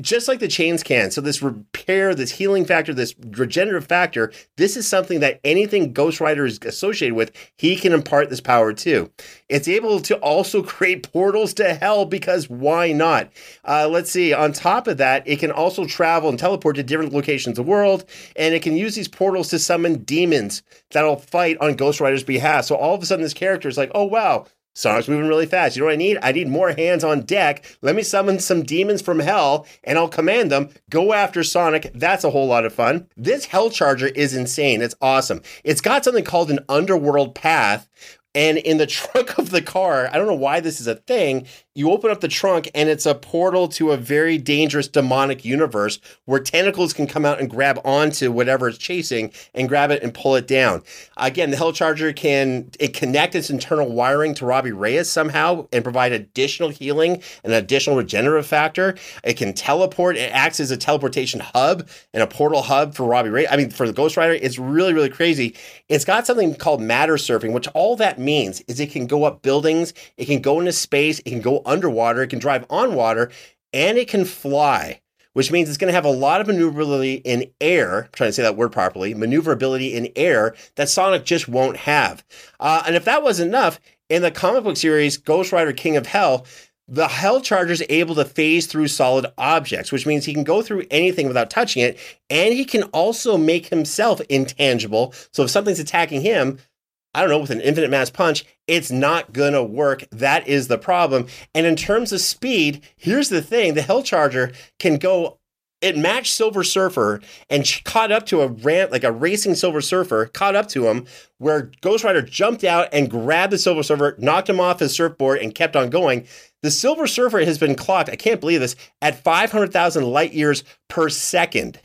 just like the chains can. So this repair, this healing factor, this regenerative factor, this is something that anything Ghost Rider is associated with, he can impart this power to. It's able to also *laughs* create portals to hell because why not? Uh, let's see. On top of that, it can also travel and teleport to different locations of the world, and it can use these portals to summon demons that'll fight on Ghost Rider's behalf. So all of a sudden, this character is like, oh wow, Sonic's moving really fast. You know what I need? I need more hands on deck. Let me summon some demons from hell and I'll command them. Go after Sonic. That's a whole lot of fun. This Hell Charger is insane. It's awesome. It's got something called an underworld path. And in the *laughs* trunk of the car, I don't know why this is a thing you open up the trunk and it's a portal to a very dangerous demonic universe where tentacles can come out and grab onto whatever it's chasing and grab it and pull it down. Again, the Hell Charger can it connect its internal wiring to Robbie Reyes somehow and provide additional healing and additional regenerative factor. It can teleport. It acts as a teleportation hub and a portal hub for Robbie Reyes. I mean, for the Ghost Rider, it's really really crazy. It's got something called matter surfing, which all that means is it can go up buildings, it can go into space, it can go underwater, it can drive on water, and it can fly, which means it's going to have a lot of maneuverability in air. I'm trying to say that word properly maneuverability in air that Sonic just won't have. Uh, and if that wasn't enough, in the comic book series Ghost Rider King of Hell, the Hell Charger is able to phase through solid objects, which means he can go through anything without touching it, and he can also make himself intangible. So if something's attacking him, I don't know, with an infinite mass punch, it's not gonna work. That is the problem. And in terms of speed, here's the thing the Hell Charger can go. It matched Silver Surfer and caught up to a ramp, like a racing Silver Surfer, caught up to him, where Ghost Rider jumped out and grabbed the Silver Surfer, knocked him off his surfboard, and kept on going. The Silver Surfer has been clocked, I can't believe this, at 500,000 light years per second.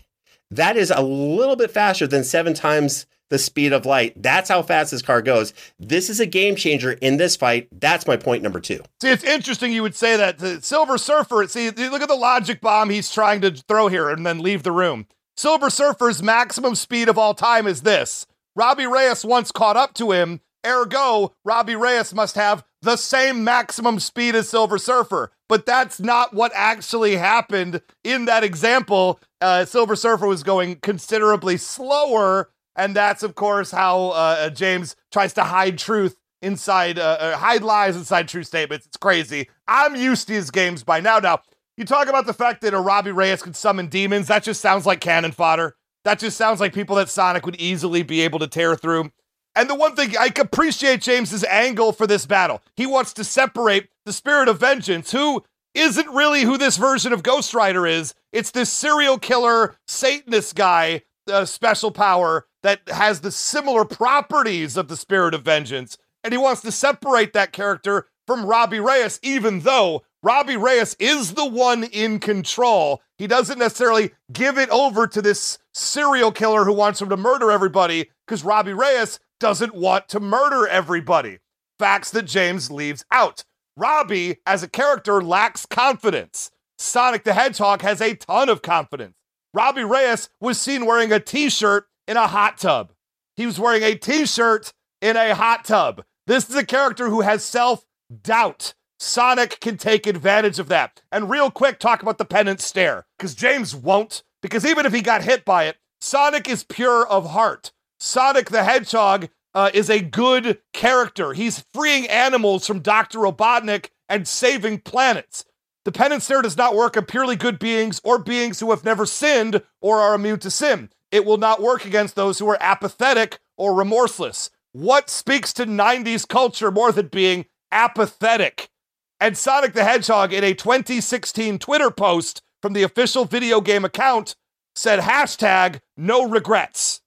That is a little bit faster than seven times the speed of light. That's how fast this car goes. This is a game changer in this fight. That's my point number two. See, it's interesting you would say that. The Silver Surfer, see, look at the logic bomb he's trying to throw here and then leave the room. Silver Surfer's maximum speed of all time is this. Robbie Reyes once caught up to him, ergo, Robbie Reyes must have the same maximum speed as Silver Surfer. But that's not what actually happened in that example. Uh, Silver Surfer was going considerably slower and that's, of course, how uh, uh, James tries to hide truth inside, uh, uh, hide lies inside true statements. It's crazy. I'm used to these games by now. Now, you talk about the fact that a Robbie Reyes could summon demons. That just sounds like cannon fodder. That just sounds like people that Sonic would easily be able to tear through. And the one thing I appreciate James's angle for this battle, he wants to separate the spirit of vengeance, who isn't really who this version of Ghost Rider is. It's this serial killer Satanist guy, uh, special power that has the similar properties of the spirit of vengeance. And he wants to separate that character from Robbie Reyes, even though Robbie Reyes is the one in control. He doesn't necessarily give it over to this serial killer who wants him to murder everybody because Robbie Reyes doesn't want to murder everybody. Facts that James leaves out. Robbie, as a character, lacks confidence. Sonic the Hedgehog has a ton of confidence. Robbie Reyes was seen wearing a t shirt in a hot tub. He was wearing a t shirt in a hot tub. This is a character who has self doubt. Sonic can take advantage of that. And real quick, talk about the penance stare, because James won't, because even if he got hit by it, Sonic is pure of heart. Sonic the Hedgehog uh, is a good character. He's freeing animals from Dr. Robotnik and saving planets. The penance stare does not work on purely good beings or beings who have never sinned or are immune to sin. It will not work against those who are apathetic or remorseless. What speaks to 90s culture more than being apathetic? And Sonic the Hedgehog, in a 2016 Twitter post from the official video game account, said hashtag no regrets.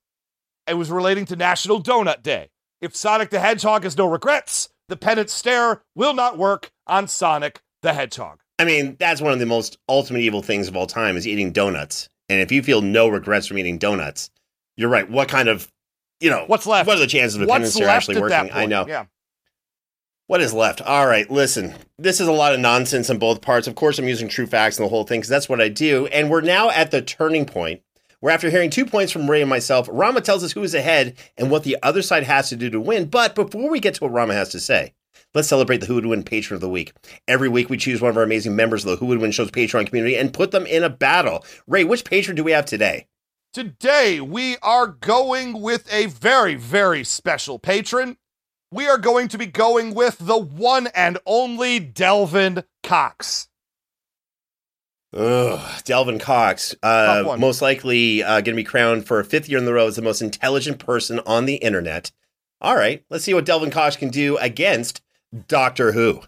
It was relating to National Donut Day. If Sonic the Hedgehog has no regrets, the penance stare will not work on Sonic the Hedgehog. I mean, that's one of the most ultimate evil things of all time is eating donuts. And if you feel no regrets from eating donuts, you're right. What kind of, you know, what's left? What are the chances of a penance actually working? I know. Yeah. What is left? All right, listen. This is a lot of nonsense on both parts. Of course, I'm using true facts and the whole thing because that's what I do. And we're now at the turning point where, after hearing two points from Ray and myself, Rama tells us who is ahead and what the other side has to do to win. But before we get to what Rama has to say, let's celebrate the Who Would Win Patron of the Week. Every week, we choose one of our amazing members of the Who Would Win Show's Patreon community and put them in a battle. Ray, which patron do we have today? Today, we are going with a very, very special patron. We are going to be going with the one and only Delvin Cox. Ugh, Delvin Cox, uh, most likely uh, going to be crowned for a fifth year in the row as the most intelligent person on the internet. All right, let's see what Delvin Cox can do against Doctor Who.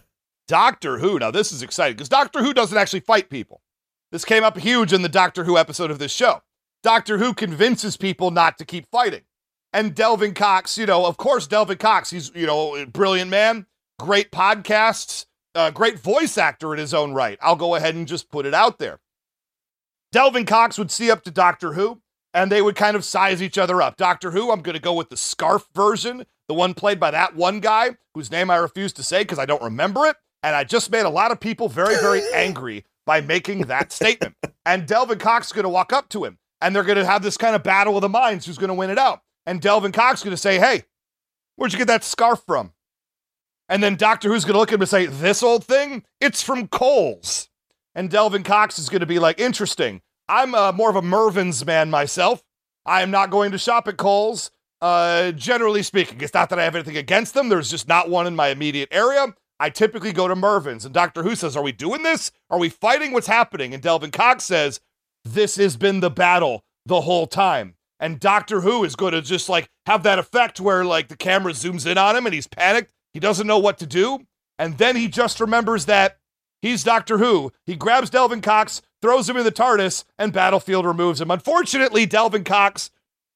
Doctor Who. Now, this is exciting because Doctor Who doesn't actually fight people. This came up huge in the Doctor Who episode of this show. Doctor Who convinces people not to keep fighting. And Delvin Cox, you know, of course, Delvin Cox, he's, you know, a brilliant man, great podcasts, uh, great voice actor in his own right. I'll go ahead and just put it out there. Delvin Cox would see up to Doctor Who and they would kind of size each other up. Doctor Who, I'm going to go with the scarf version, the one played by that one guy whose name I refuse to say because I don't remember it. And I just made a lot of people very, very *laughs* angry by making that statement. And Delvin Cox is going to walk up to him and they're going to have this kind of battle of the minds who's going to win it out. And Delvin Cox is going to say, Hey, where'd you get that scarf from? And then Doctor Who's going to look at him and say, This old thing? It's from Kohl's. And Delvin Cox is going to be like, Interesting. I'm uh, more of a Mervyn's man myself. I am not going to shop at Kohl's. Uh, generally speaking, it's not that I have anything against them. There's just not one in my immediate area. I typically go to Mervyn's. And Doctor Who says, Are we doing this? Are we fighting what's happening? And Delvin Cox says, This has been the battle the whole time. And Doctor Who is going to just like have that effect where like the camera zooms in on him and he's panicked. He doesn't know what to do. And then he just remembers that he's Doctor Who. He grabs Delvin Cox, throws him in the TARDIS, and Battlefield removes him. Unfortunately, Delvin Cox,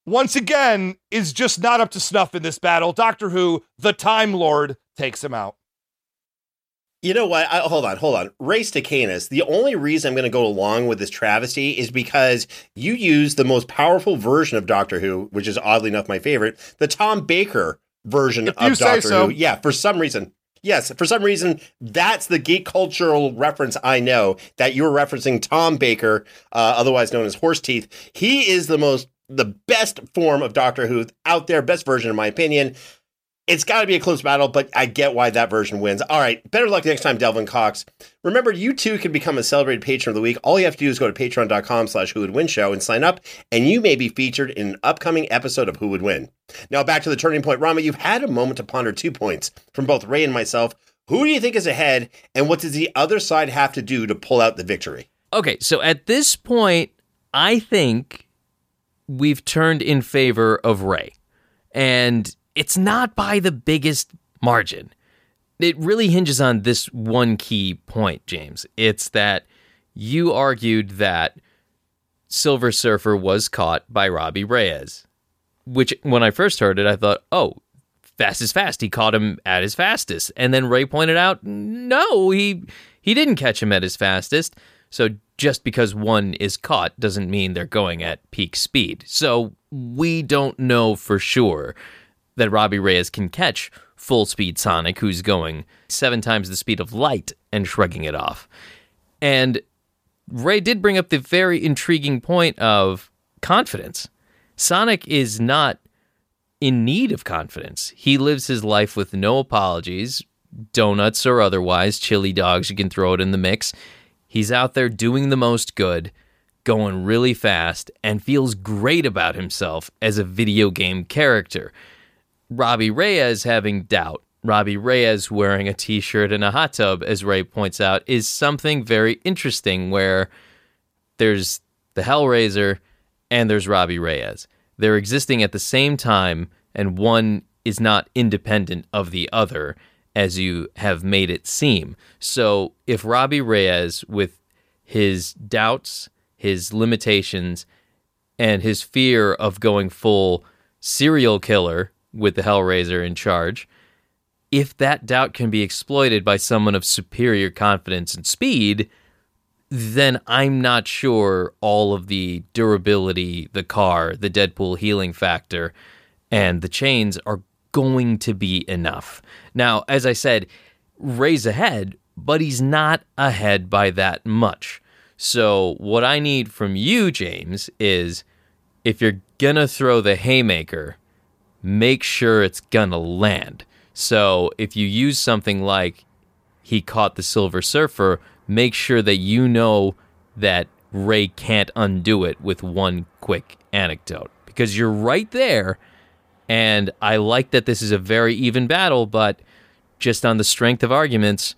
once again, is just not up to snuff in this battle. Doctor Who, the Time Lord, takes him out. You know what? I, hold on, hold on. Ray Stakenas. The only reason I'm going to go along with this travesty is because you use the most powerful version of Doctor Who, which is oddly enough my favorite, the Tom Baker version If of Doctor so. Who. Yeah, for some reason. Yes, for some reason, that's the geek cultural reference I know that you're referencing Tom Baker, uh, otherwise known as Horse Teeth. He is the most, the best form of Doctor Who out there, best version in my opinion. It's got to be a close battle, but I get why that version wins. All right, better luck next time, Delvin Cox. Remember, you too can become a celebrated patron of the week. All you have to do is go to patreon.com slash who would win show and sign up, and you may be featured in an upcoming episode of Who Would Win. Now back to the turning point. Rama, you've had a moment to ponder two points from both Ray and myself. Who do you think is ahead, and what does the other side have to do to pull out the victory? Okay, so at this point, I think we've turned in favor of Ray. And it's not by the biggest margin. It really hinges on this one key point, James. It's that you argued that Silver Surfer was caught by Robbie Reyes, which when I first heard it, I thought, oh, fast is fast. He caught him at his fastest. And then Ray pointed out, no, he he didn't catch him at his fastest. So just because one is caught doesn't mean they're going at peak speed. So we don't know for sure that Robbie Reyes can catch full speed Sonic, who's going seven times the speed of light and shrugging it off. And Ray did bring up the very intriguing point of confidence. Sonic is not in need of confidence. He lives his life with no apologies, donuts or otherwise, chili dogs, you can throw it in the mix. He's out there doing the most good, going really fast, and feels great about himself as a video game character. Robbie Reyes having doubt, Robbie Reyes wearing a t shirt and a hot tub, as Ray points out, is something very interesting where there's the Hellraiser and there's Robbie Reyes. They're existing at the same time, and one is not independent of the other, as you have made it seem. So if Robbie Reyes, with his doubts, his limitations, and his fear of going full serial killer with the Hellraiser in charge, if that doubt can be exploited by someone of superior confidence and speed, then I'm not sure all of the durability, the car, the Deadpool healing factor, and the chains are going to be enough. Now, as I said, Ray's ahead, but he's not ahead by that much. So, what I need from you, James, is if you're gonna throw the haymaker, make sure it's gonna land. So, if you use something like he caught the Silver Surfer, make sure that you know that Ray can't undo it with one quick anecdote because you're right there. And I like that this is a very even battle, but just on the strength of arguments,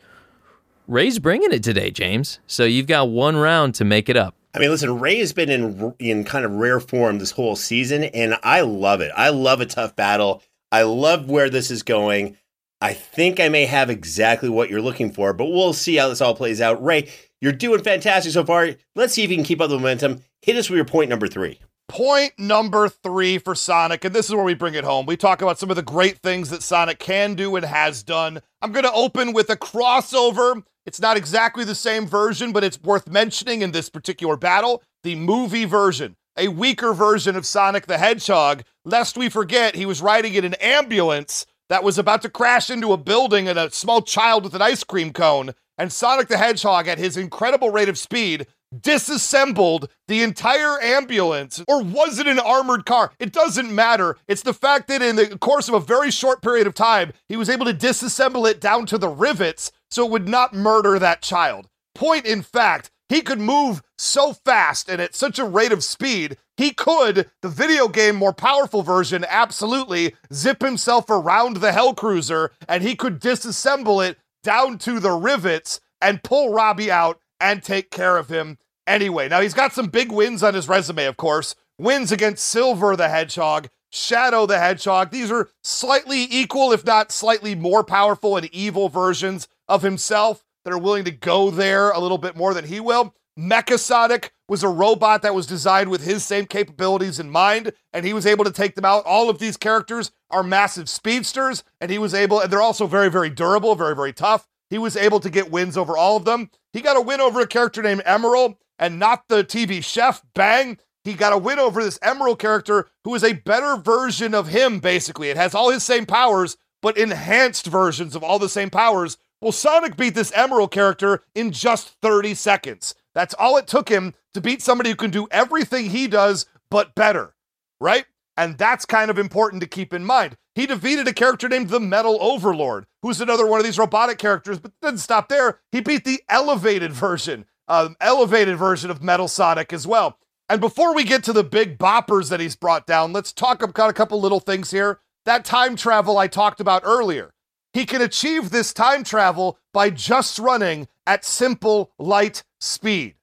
Ray's bringing it today, James. So you've got one round to make it up. I mean, listen, Ray has been in in kind of rare form this whole season, and I love it. I love a tough battle. I love where this is going. I think I may have exactly what you're looking for, but we'll see how this all plays out. Ray, you're doing fantastic so far. Let's see if you can keep up the momentum. Hit us with your point number three. Point number three for Sonic, and this is where we bring it home. We talk about some of the great things that Sonic can do and has done. I'm going to open with a crossover. It's not exactly the same version, but it's worth mentioning in this particular battle the movie version, a weaker version of Sonic the Hedgehog. Lest we forget, he was riding in an ambulance that was about to crash into a building and a small child with an ice cream cone. And Sonic the Hedgehog, at his incredible rate of speed, disassembled the entire ambulance, or was it an armored car? It doesn't matter. It's the fact that in the course of a very short period of time, he was able to disassemble it down to the rivets so it would not murder that child. Point in fact, he could move so fast and at such a rate of speed, he could, the video game more powerful version, absolutely zip himself around the Hell Cruiser and he could disassemble it down to the rivets and pull Robbie out and take care of him anyway. Now, he's got some big wins on his resume, of course. Wins against Silver the Hedgehog, Shadow the Hedgehog. These are slightly equal, if not slightly more powerful and evil versions of himself that are willing to go there a little bit more than he will. Mechasonic was a robot that was designed with his same capabilities in mind, and he was able to take them out. All of these characters are massive speedsters, and he was able, and they're also very, very durable, very, very tough. He was able to get wins over all of them. He got a win over a character named Emerl, and not the TV chef. Bang! He got a win over this Emerl character who is a better version of him, basically. It has all his same powers, but enhanced versions of all the same powers. Well, Sonic beat this Emerl character in just 30 seconds. That's all it took him to beat somebody who can do everything he does, but better, right? And that's kind of important to keep in mind. He defeated a character named the Metal Overlord, who's another one of these robotic characters, but didn't stop there. He beat the elevated *laughs* version, um, elevated version of Metal Sonic as well. And before we get to the big boppers that he's brought down, let's talk about a couple little things here. That time travel I talked about earlier. He can achieve this time travel by just running at simple light speed.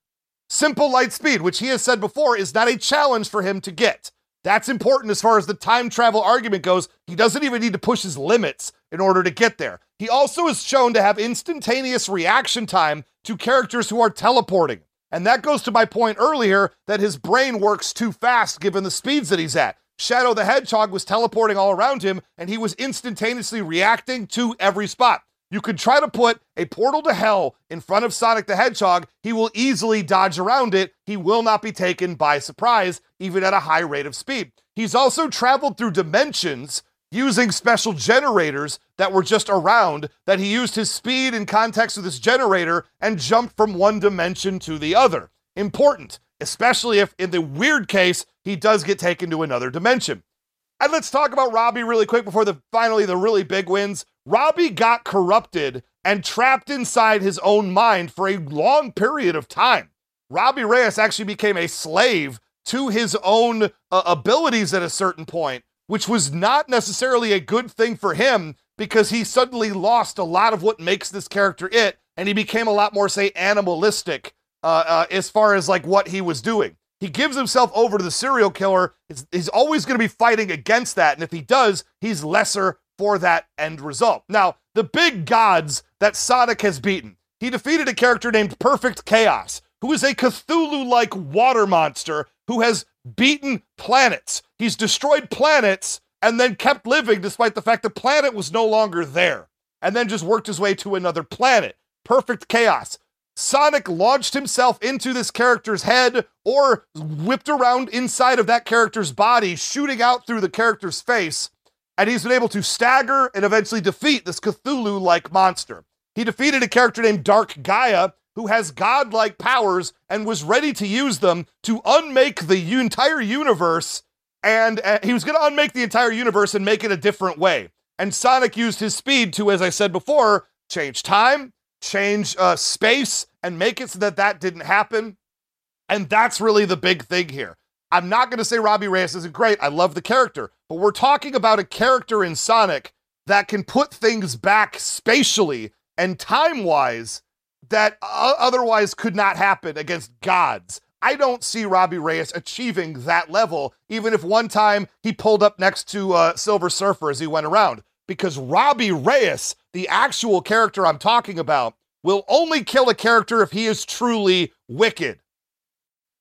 Simple light speed, which he has said before is not a challenge for him to get. That's important as far as the time travel argument goes. He doesn't even need to push his limits in order to get there. He also is shown to have instantaneous reaction time to characters who are teleporting. And that goes to my point earlier that his brain works too fast given the speeds that he's at. Shadow the Hedgehog was teleporting all around him and he was instantaneously reacting to every spot. You could try to put a portal to hell in front of Sonic the Hedgehog. He will easily dodge around it. He will not be taken by surprise, even at a high rate of speed. He's also traveled through dimensions using special generators that were just around, that he used his speed in context of this generator and jumped from one dimension to the other. Important, especially if in the weird case, he does get taken to another dimension. And let's talk about Robbie really quick before the finally the really big wins. Robbie got corrupted and trapped inside his own mind for a long period of time. Robbie Reyes actually became a slave to his own uh, abilities at a certain point, which was not necessarily a good thing for him because he suddenly lost a lot of what makes this character it, and he became a lot more, say, animalistic uh, uh, as far as like what he was doing. He gives himself over to the serial killer. It's, he's always going to be fighting against that. And if he does, he's lesser for that end result. Now, the big gods that Sonic has beaten. He defeated a character named Perfect Chaos, who is a Cthulhu like water monster who has beaten planets. He's destroyed planets and then kept living despite the fact the planet was no longer there, and then just worked his way to another planet. Perfect Chaos. Sonic launched himself into this character's head or whipped around inside of that character's body, shooting out through the character's face, and he's been able to stagger and eventually defeat this Cthulhu like monster. He defeated a character named Dark Gaia, who has godlike powers and was ready to use them to unmake the entire universe. And uh, he was going to unmake the entire universe and make it a different way. And Sonic used his speed to, as I said before, change time, change uh, space, and make it so that that didn't happen. And that's really the big thing here. I'm not going to say Robbie Reyes isn't great. I love the character, but we're talking about a character in Sonic that can put things back spatially and time wise that otherwise could not happen against gods. I don't see Robbie Reyes achieving that level, even if one time he pulled up next to uh, Silver Surfer as he went around. Because Robbie Reyes, the actual character I'm talking about, will only kill a character if he is truly wicked.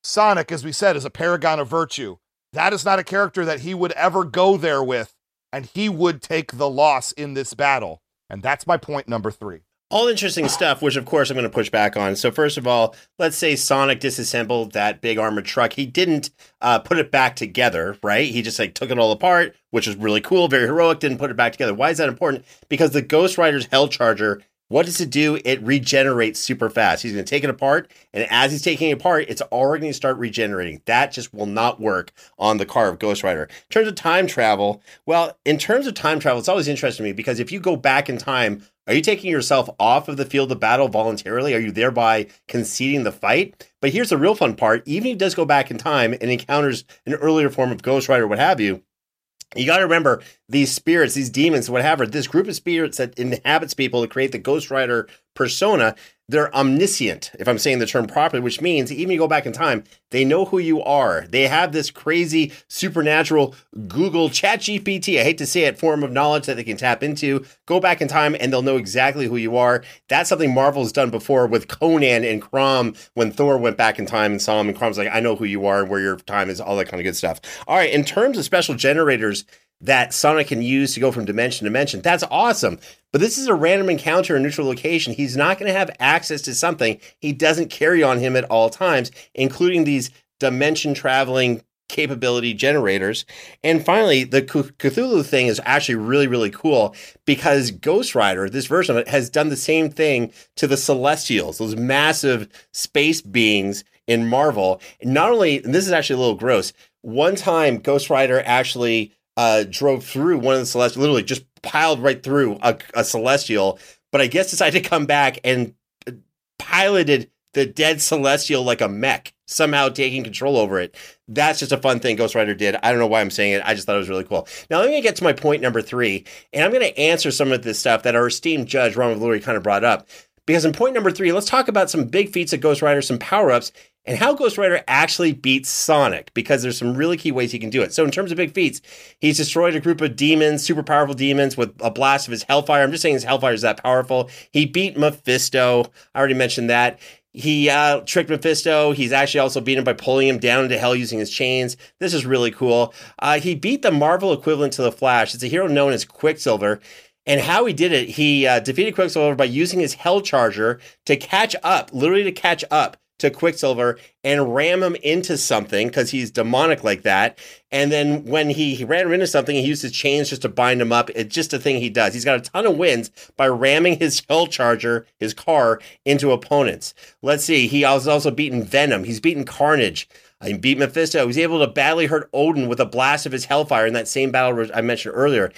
Sonic, as we said, is a paragon of virtue. That is not a character that he would ever go there with, and he would take the loss in this battle. And that's my point number three. All interesting stuff, which of course I'm going to push back on. So first of all, let's say Sonic disassembled that big armored truck. He didn't uh, put it back together, right? He just like took it all apart, which was really cool, very heroic. Didn't put it back together. Why is that important? Because the Ghost Rider's Hell Charger what does it do? It regenerates super fast. He's going to take it apart, and as he's taking it apart, it's already going to start regenerating. That just will not work on the car of Ghost Rider. In terms of time travel, well, in terms of time travel, it's always interesting to me because if you go back in time, are you taking yourself off of the field of battle voluntarily? Are you thereby conceding the fight? But here's the real fun part even if he does go back in time and encounters an earlier form of Ghost Rider, what have you, you got to remember these spirits, these demons, whatever, this group of spirits that inhabits people to create the Ghost Rider persona, they're omniscient, if I'm saying the term properly, which means even you go back in time, they know who you are. They have this crazy supernatural Google Chat GPT, I hate to say it, form of knowledge that they can tap into. Go back in time and they'll know exactly who you are. That's something Marvel's done before with Conan and Crom when Thor went back in time and saw him, and Crom's like, I know who you are and where your time is, all that kind of good stuff. All right, in terms of special generators, that Sonic can use to go from dimension to dimension. That's awesome. But this is a random encounter in neutral location. He's not going to have access to something he doesn't carry on him at all times, including these dimension traveling capability generators. And finally, the Cthulhu thing is actually really, really cool because Ghost Rider, this version of it, has done the same thing to the Celestials, those massive space beings in Marvel. Not only, and this is actually a little gross, one time Ghost Rider actually uh, drove through one of the celestial, literally just piled right through a, a celestial, but I guess decided to come back and uh, piloted the dead celestial like a mech, somehow taking control over it. That's just a fun thing Ghost Rider did. I don't know why I'm saying it. I just thought it was really cool. Now let me get to my point number three, and I'm going to answer some of this stuff that our esteemed judge Ron Vallury kind of brought up. Because in point number three, let's talk about some big feats of Ghost Rider, some power ups, and how Ghost Rider actually beats Sonic, because there's some really key ways he can do it. So, in terms of big feats, he's destroyed a group of demons, super powerful demons, with a blast of his Hellfire. I'm just saying his Hellfire is that powerful. He beat Mephisto. I already mentioned that. He uh, tricked Mephisto. He's actually also beaten him by pulling him down into hell using his chains. This is really cool. Uh, he beat the Marvel equivalent to the Flash. It's a hero known as Quicksilver. And how he did it, he uh, defeated Quicksilver by using his Hell Charger to catch up, literally to catch up to Quicksilver and ram him into something because he's demonic like that. And then when he, he ran him into something, he used his chains just to bind him up. It's just a thing he does. He's got a ton of wins by ramming his *laughs* Hell Charger, his car, into opponents. Let's see. He was also beaten Venom. He's beaten Carnage. He beat Mephisto. He was able to badly hurt Odin with a blast of his Hellfire in that same battle I mentioned earlier.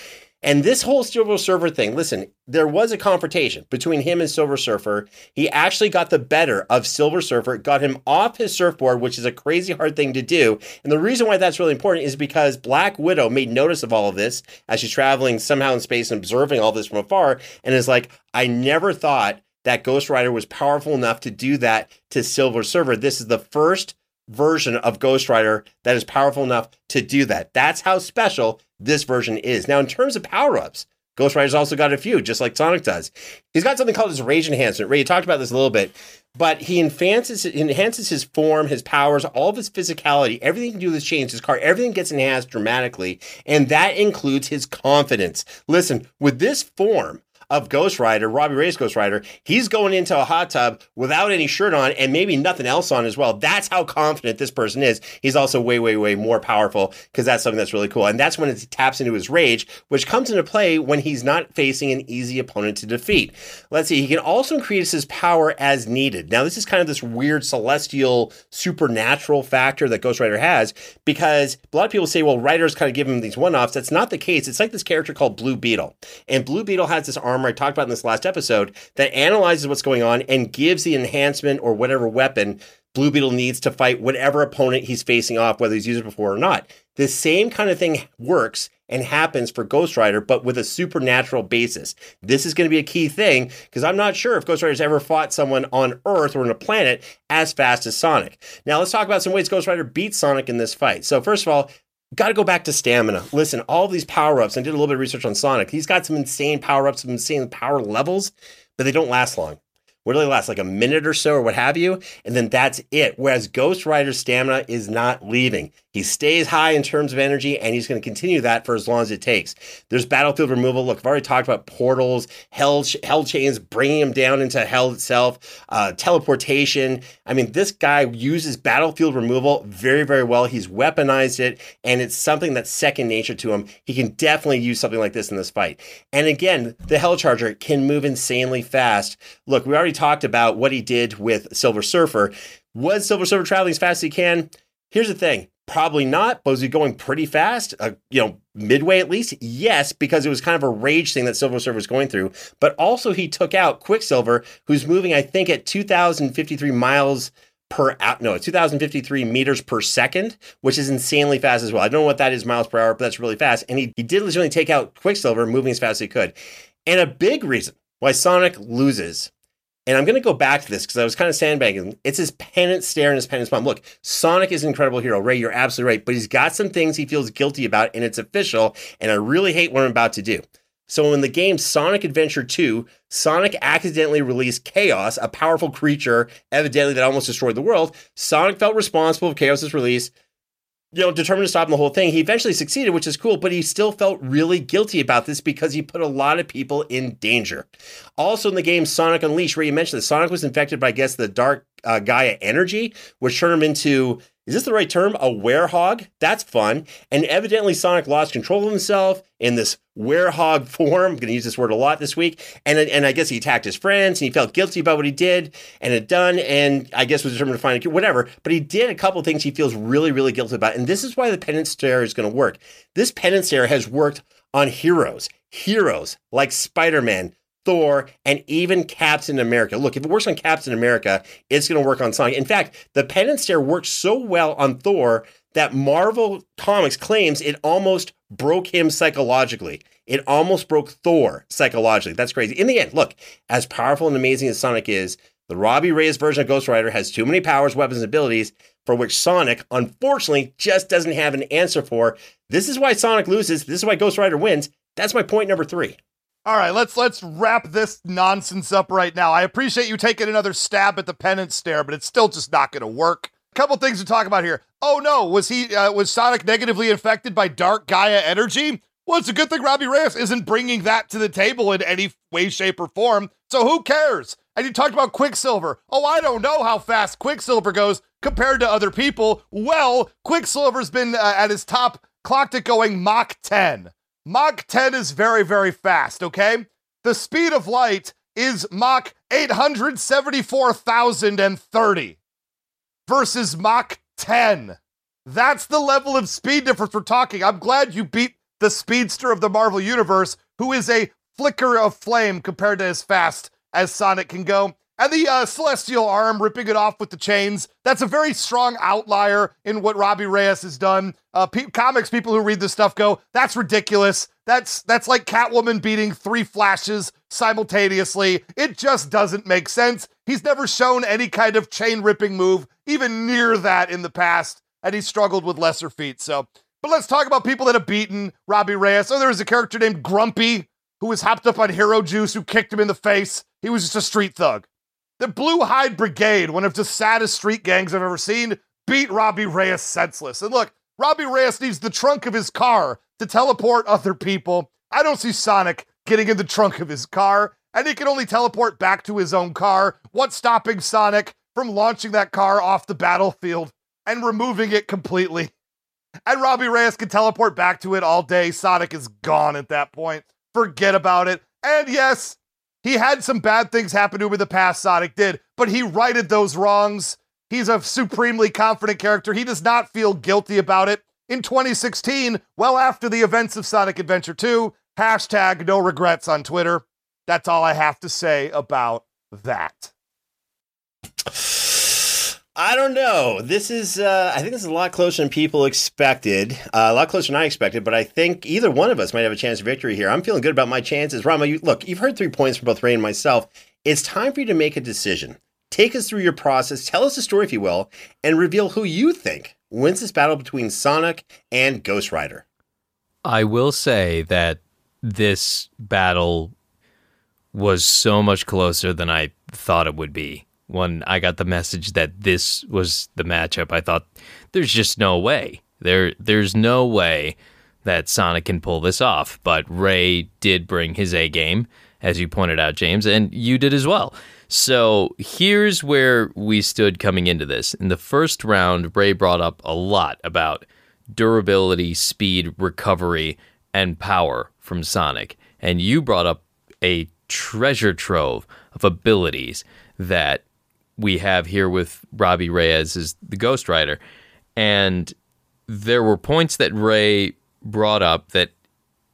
And this whole Silver Surfer thing, listen, there was a confrontation between him and Silver Surfer. He actually got the better of Silver Surfer, got him off his surfboard, which is a crazy hard thing to do. And the reason why that's really important is because Black Widow made notice of all of this as she's traveling somehow in space and observing all this from afar and is like, I never thought that Ghost Rider was powerful enough to do that to Silver Surfer. This is the first version of Ghost Rider that is powerful enough to do that. That's how special this version is. Now, in terms of power ups, Ghost Rider's also got a few, just like Sonic does. He's got something called his Rage Enhancement. Ray, you talked about this a little bit, but he enhances, enhances his form, his powers, all of his physicality, everything he can do his chains, his car, everything gets enhanced dramatically, and that includes his confidence. Listen, with this form, of Ghost Rider, Robbie Reyes Ghost Rider, he's going into a hot tub without any shirt on and maybe nothing else on as well. That's how confident this person is. He's also way, way, way more powerful because that's something that's really cool. And that's when it taps into his rage, which comes into play when he's not facing an easy opponent to defeat. Let's see, he can also increase his power as needed. Now, this is kind of this weird celestial supernatural factor that Ghost Rider has because a lot of people say, well, writers kind of give him these one offs. That's not the case. It's like this character called Blue Beetle. And Blue Beetle has this armor I talked about in this last episode that analyzes what's going on and gives the enhancement or whatever weapon Blue Beetle needs to fight whatever opponent he's facing off, whether he's used it before or not. The same kind of thing works and happens for Ghost Rider, but with a supernatural basis. This is going to be a key thing because I'm not sure if Ghost Rider's ever fought someone on Earth or on a planet as fast as Sonic. Now, let's talk about some ways Ghost Rider beats Sonic in this fight. So, first of all, got to go back to stamina. Listen, all these power ups, I did a little bit of research on Sonic. He's got some insane power ups, some insane power levels, but they don't last long. What do they last? Like a minute or so, or what have you? And then that's it. Whereas Ghost Rider's stamina is not leaving. He stays high in terms of energy, and he's going to continue that for as long as it takes. There's battlefield removal. Look, I've already talked about portals, hell, hell chains, bringing him down into hell itself, uh, teleportation. I mean, this guy uses battlefield removal very, very well. He's weaponized it, and it's something that's second nature to him. He can definitely use something like this in this fight. And again, the Hell Charger can move insanely fast. Look, we already talked about what he did with Silver Surfer. Was Silver Surfer traveling as fast as he can? Here's the thing Probably not, but was he going pretty fast? Uh, you know, midway at least? Yes, because it was kind of a rage thing that Silver Surfer was going through. But also, he took out Quicksilver, who's moving, I think, at 2,053 miles per hour. No, 2,053 meters per second, which is insanely fast as well. I don't know what that is miles per hour, but that's really fast. And he, he did legitimately take out Quicksilver, moving as fast as he could. And a big reason why Sonic loses and I'm going to go back to this because I was kind of sandbagging. It's his penance stare and his penance palm. Look, Sonic is an incredible hero. Ray, you're absolutely right. But he's got some things he feels guilty about, and it's official. And I really hate what I'm about to do. So in the game Sonic Adventure 2, Sonic accidentally released Chaos, a powerful creature, evidently that almost destroyed the world. Sonic felt responsible for Chaos's release you know, determined to stop the whole thing. He eventually succeeded, which is cool, but he still felt really guilty about this because he put a lot of people in danger. Also in the game Sonic Unleashed, where you mentioned that Sonic was infected by, I guess, the dark uh, Gaia energy, which turned him into is this the right term? A werehog? That's fun. And evidently, Sonic lost control of himself in this werehog *laughs* form. I'm going to use this word a lot this week. And, and I guess he attacked his friends and he felt guilty about what he did and had done. And I guess was determined to find a cure, whatever. But he did a couple things he feels really, really guilty about. And this is why the penance stare is going to work. This penance stare has worked on heroes, heroes like Spider Man, Thor, and even Captain America. Look, if it works on Captain America, it's going to work on Sonic. In fact, the penance stare works so well on Thor that Marvel Comics claims it almost broke him psychologically. It almost broke Thor psychologically. That's crazy. In the end, look, as powerful and amazing as Sonic is, the Robbie Reyes version of Ghost Rider has too many powers, weapons, and abilities for which Sonic, unfortunately, just doesn't have an answer for. This is why Sonic loses. This is why Ghost Rider wins. That's my point number three. All right, let's let's wrap this nonsense up right now. I appreciate you taking another stab at the penance stare, but it's still just not going to work. A couple things to talk about here. Oh no, was he uh, was Sonic negatively infected by dark Gaia energy? Well, it's a good thing Robbie Reyes isn't bringing that to the table in any way, shape, or form. So who cares? And you talked about Quicksilver. Oh, I don't know how fast Quicksilver goes compared to other people. Well, Quicksilver's been uh, at his top, clocked it going Mach 10. Mach 10 is very, very fast, okay? The speed of light is Mach 874,030 versus Mach 10. That's the level of speed difference we're talking. I'm glad you beat the speedster of the Marvel Universe, who is a flicker of flame compared to as fast as Sonic can go. And the uh, celestial arm ripping it off with the chains. That's a very strong outlier in what Robbie Reyes has done. Uh, pe- comics people who read this stuff go, that's ridiculous. That's that's like Catwoman beating three flashes simultaneously. It just doesn't make sense. He's never shown any kind of chain ripping move, even near that in the past, and he's struggled with lesser feats. So, but let's talk about people that have beaten Robbie Reyes. Oh, there was a character named Grumpy who was hopped up on hero juice who kicked him in the face. He was just a street thug. The Blue Hide Brigade, one of the saddest street gangs I've ever seen, beat Robbie Reyes senseless. And look, Robbie Reyes needs the trunk of his car to teleport other people. I don't see Sonic getting in the trunk of his car, and he can only teleport back to his own car. What's stopping Sonic from launching that car off the battlefield and removing it completely? *laughs* And Robbie Reyes can teleport back to it all day. Sonic is gone at that point. Forget about it. And yes, he had some bad things happen to him in the past, Sonic did, but he righted those wrongs. He's a supremely confident character. He does not feel guilty about it. In 2016, well after the events of Sonic Adventure 2, hashtag no regrets on Twitter. That's all I have to say about that. I don't know. This is, uh, I think this is a lot closer than people expected. Uh, a lot closer than I expected, but I think either one of us might have a chance of victory here. I'm feeling good about my chances. Rama, you, look, you've heard three points from both Ray and myself. It's time for you to make a decision. Take us through your process. Tell us a story, if you will, and reveal who you think wins this battle between Sonic and Ghost Rider. I will say that this battle was so much closer than I thought it would be. When I got the message that this was the matchup, I thought there's just no way. There there's no way that Sonic can pull this off. But Ray did bring his A game, as you pointed out, James, and you did as well. So here's where we stood coming into this. In the first round, Ray brought up a lot about durability, speed, recovery, and power from Sonic. And you brought up a treasure trove of abilities that we have here with Robbie Reyes as the Ghost Rider. And there were points that Ray brought up that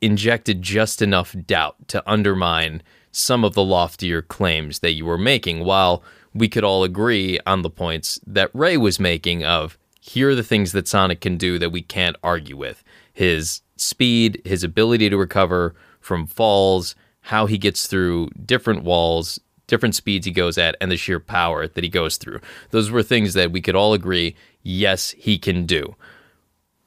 injected just enough doubt to undermine some of the loftier claims that you were making, while we could all agree on the points that Ray was making of here are the things that Sonic can do that we can't argue with. His speed, his ability to recover from falls, how he gets through different walls, different speeds he goes at, and the sheer power that he goes through. Those were things that we could all agree, yes, he can do.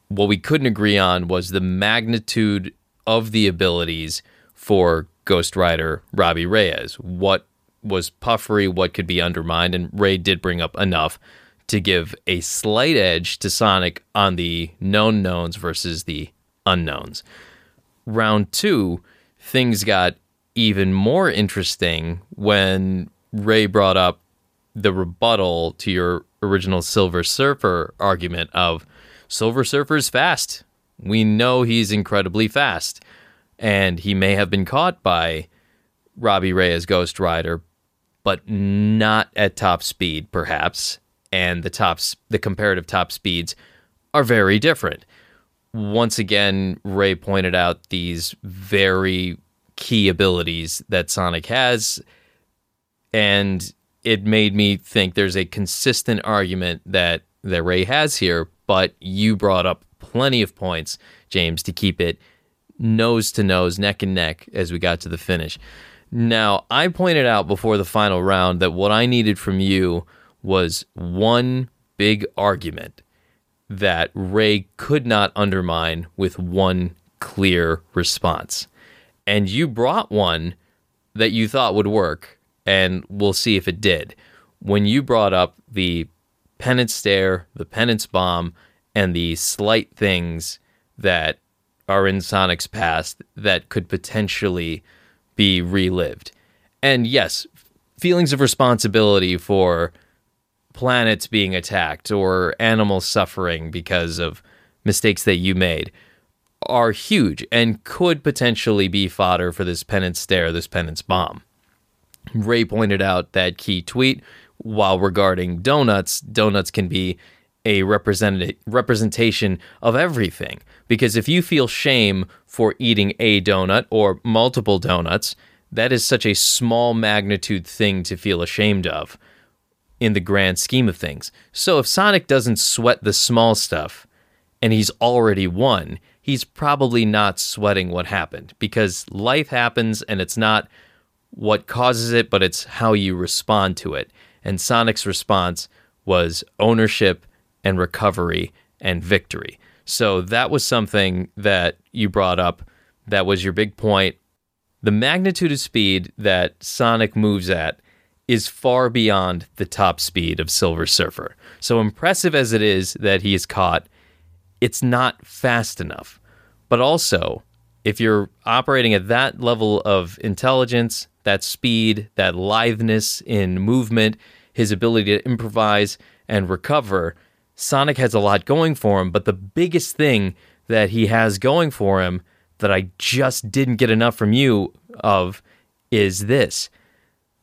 What we couldn't agree on was the magnitude of the abilities for Ghost Rider Robbie Reyes. What was puffery, what could be undermined, and Ray did bring up enough to give a slight edge to Sonic on the known knowns versus the unknowns. Round two, things got even more interesting when Ray brought up the rebuttal to your original Silver Surfer argument of Silver Surfer's fast. We know he's incredibly fast, and he may have been caught by Robbie Reyes Ghost Rider, but not at top speed, perhaps. And the tops, the comparative top speeds are very different. Once again, Ray pointed out these very key abilities that Sonic has, and it made me think there's a consistent argument that that Ray has here, but you brought up plenty of points, James, to keep it nose to nose, neck and neck as we got to the finish. Now, I pointed out before the final round that what I needed from you was one big argument that Ray could not undermine with one clear response. And you brought one that you thought would work, and we'll see if it did. When you brought up the penance stare, the penance bomb, and the slight things that are in Sonic's past that could potentially be relived. And yes, feelings of responsibility for planets being attacked or animals suffering because of mistakes that you made are huge and could potentially be fodder for this penance stare, this penance bomb. Ray pointed out that key tweet while regarding donuts, donuts can be a representation of everything. Because if you feel shame for eating a donut or multiple donuts, that is such a small magnitude thing to feel ashamed of in the grand scheme of things. So if Sonic doesn't sweat the small stuff and he's already won, he's probably not sweating what happened because life happens and it's not what causes it, but it's how you respond to it. And Sonic's response was ownership and recovery and victory. So that was something that you brought up. That was your big point. The magnitude of speed that Sonic moves at is far beyond the top speed of Silver Surfer. So impressive as it is that he is caught, it's not fast enough. But also, if you're operating at that level of intelligence, that speed, that litheness in movement, his ability to improvise and recover, Sonic has a lot going for him. But the biggest thing that he has going for him that I just didn't get enough from you of is this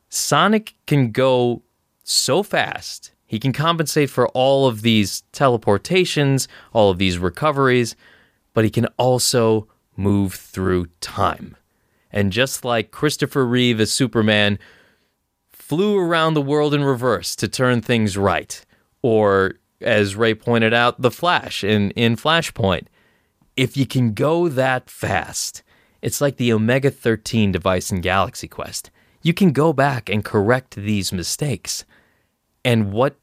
Sonic can go so fast. He can compensate for all of these teleportations, all of these recoveries, but he can also move through time. And just like Christopher Reeve as Superman flew around the world in reverse to turn things right, or as Ray pointed out, the Flash in, in Flashpoint, if you can go that fast, it's like the Omega 13 device in Galaxy Quest. You can go back and correct these mistakes. And what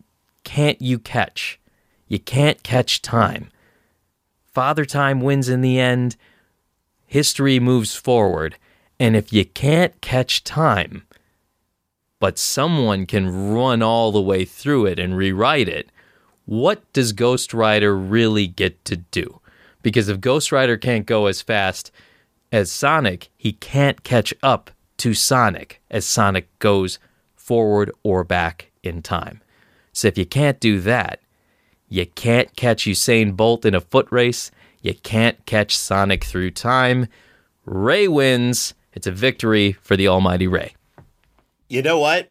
can't you catch? You can't catch time. Father Time wins in the end. History moves forward. And if you can't catch time, but someone can run all the way through it and rewrite it, what does Ghost Rider really get to do? Because if Ghost Rider can't go as fast as Sonic, he can't catch up to Sonic as Sonic goes forward or back in time. So if you can't do that, you can't catch Usain Bolt in a foot race, you can't catch Sonic through time. Ray wins. It's a victory for the almighty Ray. You know what?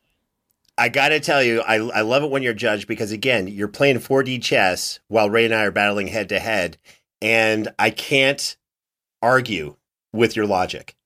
I got to tell you, I, I love it when you're judged because, again, you're playing 4D chess while Ray and I are battling head to head. And I can't argue with your logic.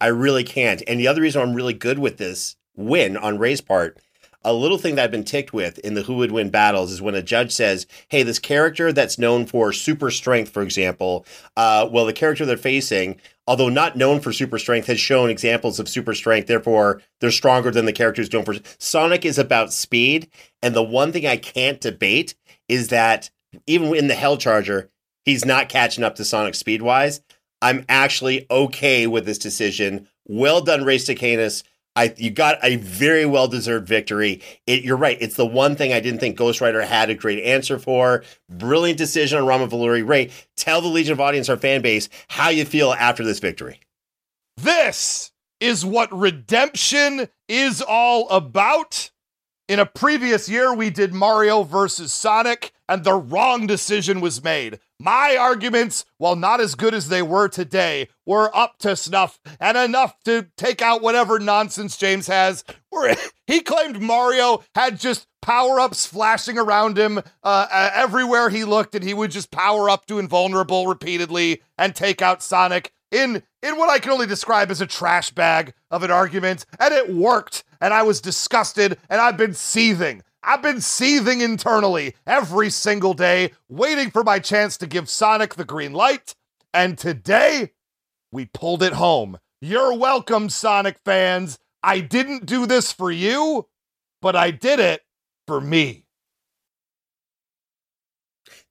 I really can't. And the other reason I'm really good with this win on Ray's part, a little thing that I've been ticked with in the who would win battles is when a judge says, hey, this character that's known for super strength, for example, uh, well, the character they're facing, although not known for super strength, has shown examples of super strength. Therefore, they're stronger than the characters known for. Sonic is about speed. And the one thing I can't debate is that even in the Hell Charger, he's not catching up to Sonic speed wise. I'm actually okay with this decision. Well done, Ray Stakenas. I you got a very well deserved victory. It, you're right. It's the one thing I didn't think Ghost Rider had a great answer for. Brilliant decision on Rama Vallury. Ray, tell the Legion of Audience, our fan base, how you feel after this victory. This is what redemption is all about. In a previous year, we did Mario versus Sonic, and the wrong decision was made. My arguments, while not as good as they were today, were up to snuff and enough to take out whatever nonsense James has. *laughs* He claimed Mario had just power ups flashing around him uh, uh, everywhere he looked, and he would just power up to invulnerable repeatedly and take out Sonic in in what I can only describe as a trash bag of an argument, and it worked. And I was disgusted, and I've been seething. I've been seething internally every single day, waiting for my chance to give Sonic the green light. And today, we pulled it home. You're welcome, Sonic fans. I didn't do this for you, but I did it for me.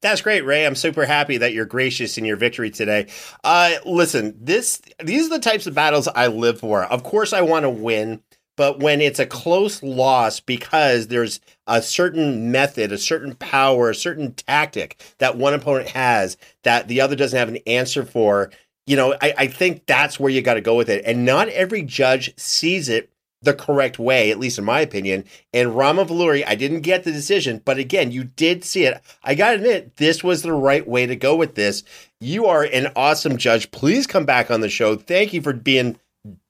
That's great, Ray. I'm super happy that you're gracious in your victory today. Uh, listen, this these are the types of battles I live for. Of course, I want to win. But when it's a close loss because there's a certain method, a certain power, a certain tactic that one opponent has that the other doesn't have an answer for, you know, I, I think that's where you got to go with it. And not every judge sees it the correct way, at least in my opinion. And Rama Vallury, I didn't get the decision, but again, you did see it. I got to admit, this was the right way to go with this. You are an awesome judge. Please come back on the show. Thank you for being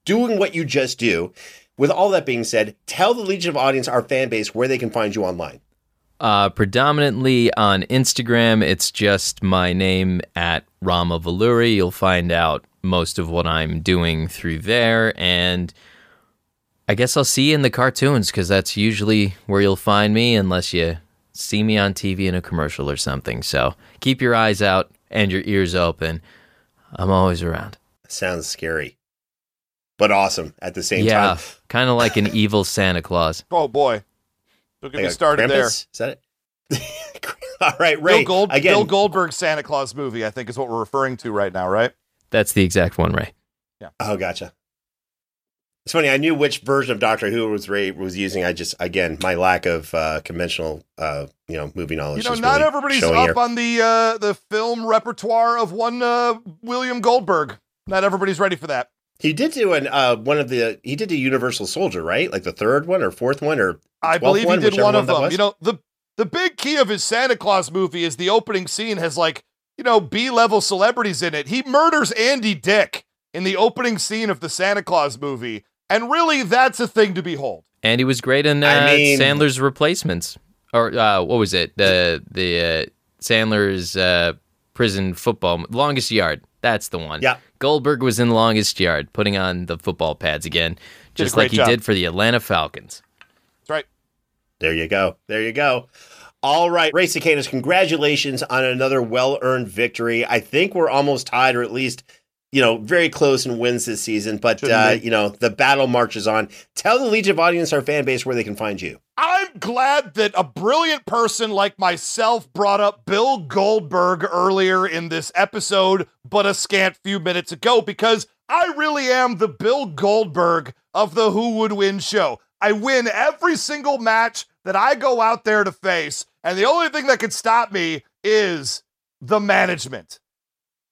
doing what you just do. With all that being said, tell the Legion of Audience, our fan base, where they can find you online. Uh, predominantly on Instagram, it's just my name at Rama Vallury. You'll find out most of what I'm doing through there. And I guess I'll see you in the cartoons because that's usually where you'll find me unless you see me on TV in a commercial or something. So keep your eyes out and your ears open. I'm always around. Sounds scary but awesome at the same yeah, time. *laughs* kind of like an evil Santa Claus. *laughs* Oh boy, don't get me started Krampus? there. Is that it? *laughs* All right, Ray. Bill, Gold, again, Bill Goldberg Santa Claus movie, I think, is what we're referring to right now, right? That's the exact one, Ray. Yeah. Oh, gotcha. It's funny. I knew which version of Doctor Who was Ray was using. I just again my lack of uh, conventional, uh, you know, movie knowledge. You know, not really everybody's up here. on the uh, the film repertoire of one uh, William Goldberg. Not everybody's ready for that. He did do an uh, one of the. He did a Universal Soldier, right? Like the third one or fourth one or I believe one, he did whichever one of them. You know, the the big key of his Santa Claus movie is the opening scene has like you know B level celebrities in it. He murders Andy Dick in the opening scene of the Santa Claus movie, and really, that's a thing to behold. And he was great in uh, I mean- Sandler's replacements, or uh, what was it? The the uh, Sandler's uh, prison football longest yard. That's the one. Yeah. Goldberg was in longest yard, putting on the football pads again, just like he job. did for the Atlanta Falcons. That's right. There you go. There you go. All right, Ray Stakenas, congratulations on another well earned victory. I think we're almost tied, or at least, you know, very close and wins this season. But, uh, you know, the battle marches on. Tell the Legion of Audience, our fan base, where they can find you. I'm glad that a brilliant person like myself brought up Bill Goldberg earlier in this episode, but a scant few minutes ago, because I really am the Bill Goldberg of the Who Would Win show. I win every single match that I go out there to face, and the only thing that can stop me is the management.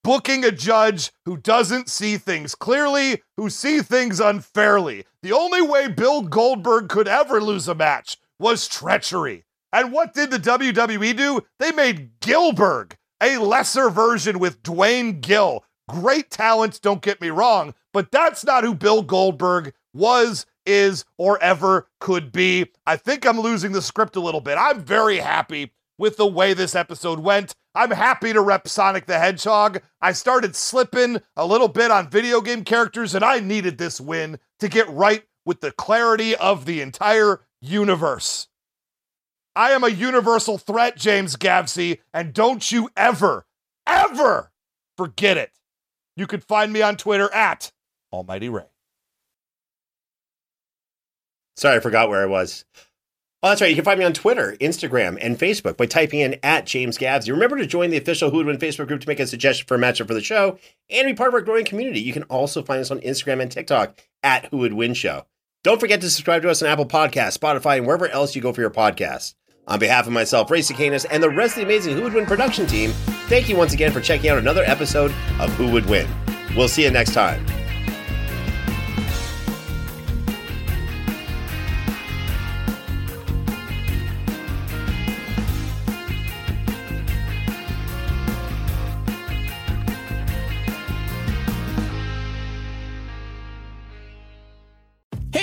Booking a judge who doesn't see things clearly, who see things unfairly. The only way Bill Goldberg could ever lose a match was treachery. And what did the WWE do? They made Gillberg a lesser version with Duane Gill. Great talent, don't get me wrong, but that's not who Bill Goldberg was, is, or ever could be. I think I'm losing the script a little bit. I'm very happy with the way this episode went. I'm happy to rep Sonic the Hedgehog. I started slipping a little bit on video game characters, and I needed this win to get right with the clarity of the entire universe. I am a universal threat, James Gavsie, and don't you ever, ever forget it. You can find me on Twitter at Almighty Ray. Sorry, I forgot where I was. Oh, that's right. You can find me on Twitter, Instagram, and Facebook by typing in at James Gavsie. Remember to join the official Who Would Win Facebook group to make a suggestion for a matchup for the show and be part of our growing community. You can also find us on Instagram and TikTok at Who Would Win Show. Don't forget to subscribe to us on Apple Podcasts, Spotify, and wherever else you go for your podcasts. On behalf of myself, Ray Stakenas, and the rest of the amazing Who Would Win production team, thank you once again for checking out another episode of Who Would Win. We'll see you next time.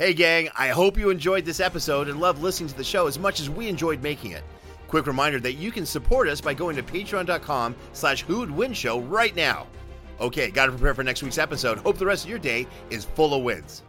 Hey, gang, I hope you enjoyed this episode and loved listening to the show as much as we enjoyed making it. Quick reminder that you can support us by going to patreon.com slash show right now. Okay, gotta prepare for next week's episode. Hope the rest of your day is full of wins.